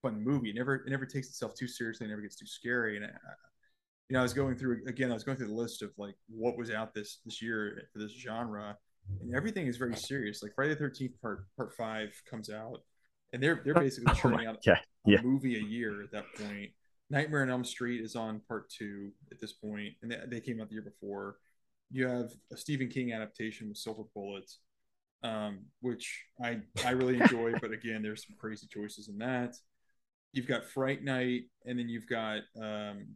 fun movie. It never it never takes itself too seriously. It never gets too scary. And I, you know, I was going through again. I was going through the list of like what was out this this year for this genre, and everything is very serious. Like Friday the Thirteenth Part Part Five comes out, and they're they're basically Oh out God. a Yeah. movie a year at that point. Nightmare on Elm Street is on Part Two at this point, and they, they came out the year before. You have a Stephen King adaptation with Silver Bullets, um, which I I really enjoy, but again, there's some crazy choices in that. You've got Fright Night, and then you've got um,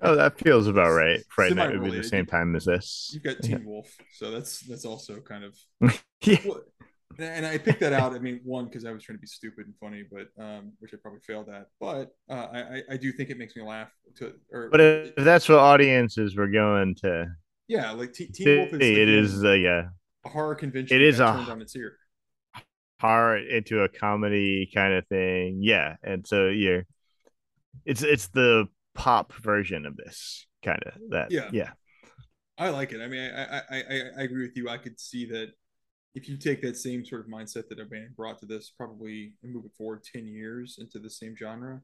Oh, that feels about right. Fright Night would be the same time as this. you've got Yeah. Wolf, so that's that's also kind of Yeah. Well, and I picked that out. I mean, one because I was trying to be stupid and funny, but um, which I probably failed at. But uh, I I- do think it makes me laugh. To or But if that's what audiences were going to yeah, like Teen, Teen Wolf is it again, is a yeah, a horror convention. it is a- turned on its ear. horror into a comedy kind of thing. Yeah, and so you're, it's it's the pop version of this kind of that. Yeah. yeah. I like it. I mean, I, I I I agree with you. I could see that if you take that same sort of mindset that O'Bannon brought to this, probably moving forward ten years into the same genre,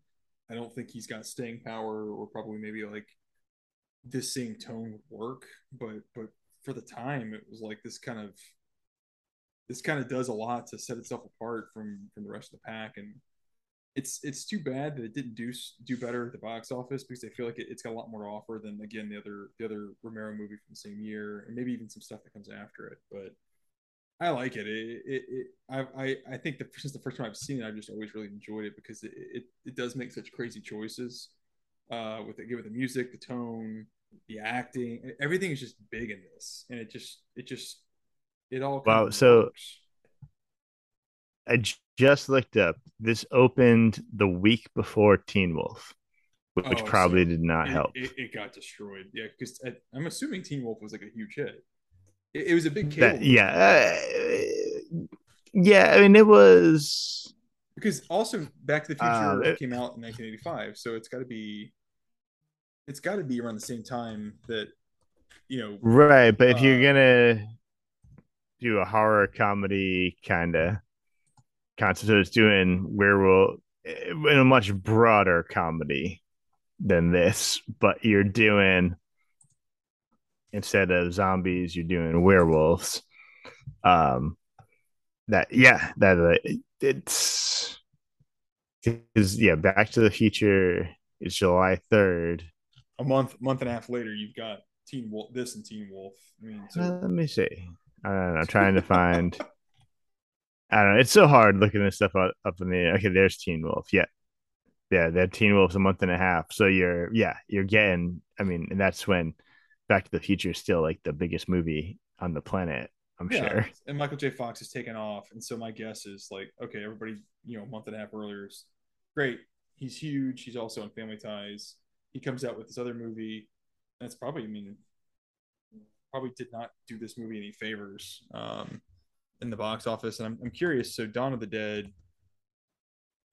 I don't think he's got staying power or probably maybe like this same tone would work. But but for the time, it was like this kind of this kind of does a lot to set itself apart from from the rest of the pack and it's it's too bad that it didn't do do better at the box office because I feel like it, it's got a lot more to offer than again the other the other Romero movie from the same year and maybe even some stuff that comes after it. But I like it. It it, it I, I I think the since the first time I've seen it, I've just always really enjoyed it because it it, it does make such crazy choices uh, with it with the music, the tone, the acting, everything is just big in this, and it just it just it all Wow, so- works. I just looked up. This opened the week before Teen Wolf, which Oh, probably so did not it, help. It, it got destroyed. Yeah, because I'm assuming Teen Wolf was like a huge hit. It, it was a big cable. That- yeah, uh, yeah. I mean, it was because also Back to the Future Uh, came out in 1985, so it's got to be, it's got to be around the same time that, you know, right. But if you're Uh, gonna do a horror comedy kind of concept, so it's doing werewolf in a much broader comedy than this, but you're doing instead of zombies, you're doing werewolves. Um, that yeah, that uh, it's because yeah, Back to the Future is July third. a month month and a half later, you've got Teen Wolf, this and Teen Wolf. I mean, so Uh, let me see. I don't know. Trying to find. I don't know. It's so hard looking this stuff up, up in the air. Okay, there's Teen Wolf. Yeah, yeah. That Teen Wolf's a month and a half. So you're yeah, you're getting. I mean, and that's when Back to the Future is still like the biggest movie on the planet. I'm yeah, sure. and Michael J. Fox has taken off, and so my guess is like, okay, everybody, you know, a month and a half earlier is great. He's huge. He's also on Family Ties. He comes out with this other movie. That's probably, I mean, probably did not do this movie any favors um, in the box office. And I'm, I'm curious. So, Dawn of the Dead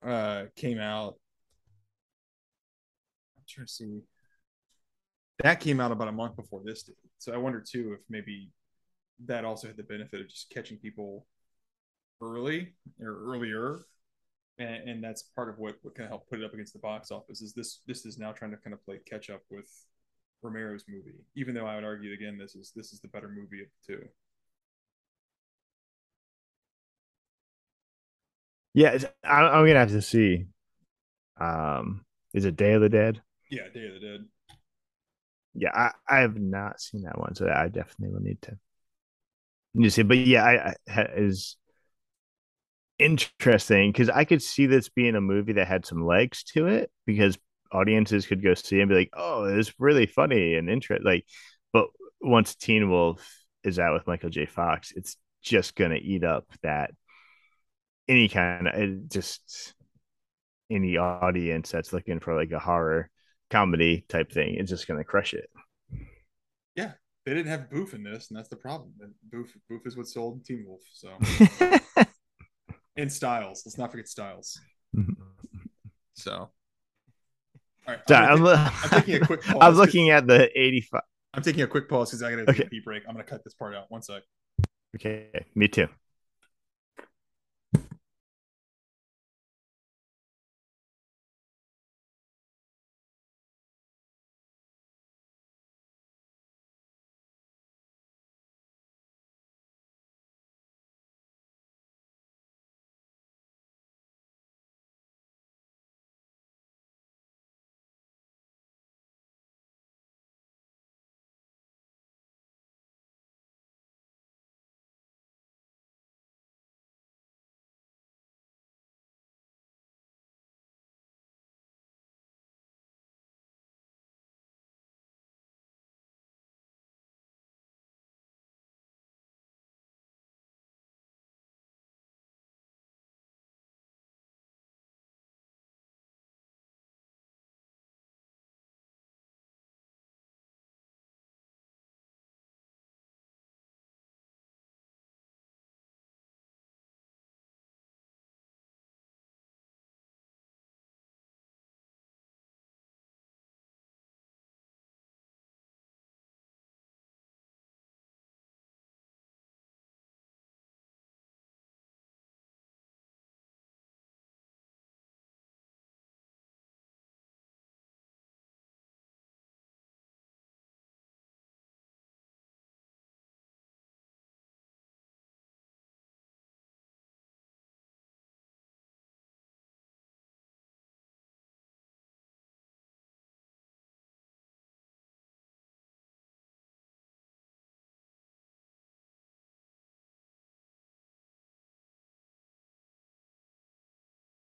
uh, came out. I'm trying to see. That came out about a month before this did. So I wonder too if maybe that also had the benefit of just catching people early or earlier and, and that's part of what, what kind of helped put it up against the box office is this this is now trying to kind of play catch up with romero's movie even though i would argue again this is this is the better movie of the two Yeah, it's, I, I'm gonna have to see. Um, is it Day of the Dead? yeah day of the dead Yeah, I, I have not seen that one, so I definitely will need to need to see. But yeah, I, I is interesting because I could see this being a movie that had some legs to it because audiences could go see and be like, "Oh, it's really funny and interesting." Like, but once Teen Wolf is out with Michael J. Fox, it's just gonna eat up that any kind of just any audience that's looking for like a horror comedy type thing. It's just gonna crush it. Yeah, they didn't have boof in this and that's the problem And boof boof is what sold Teen Wolf so and Stiles let's not forget Stiles so all right I'm, I'm, I'm taking a quick pause I'm 'cause- looking at the 85. I'm taking a quick pause because I gotta take Okay. a pee break. I'm gonna cut this part out. One sec. Okay, me too.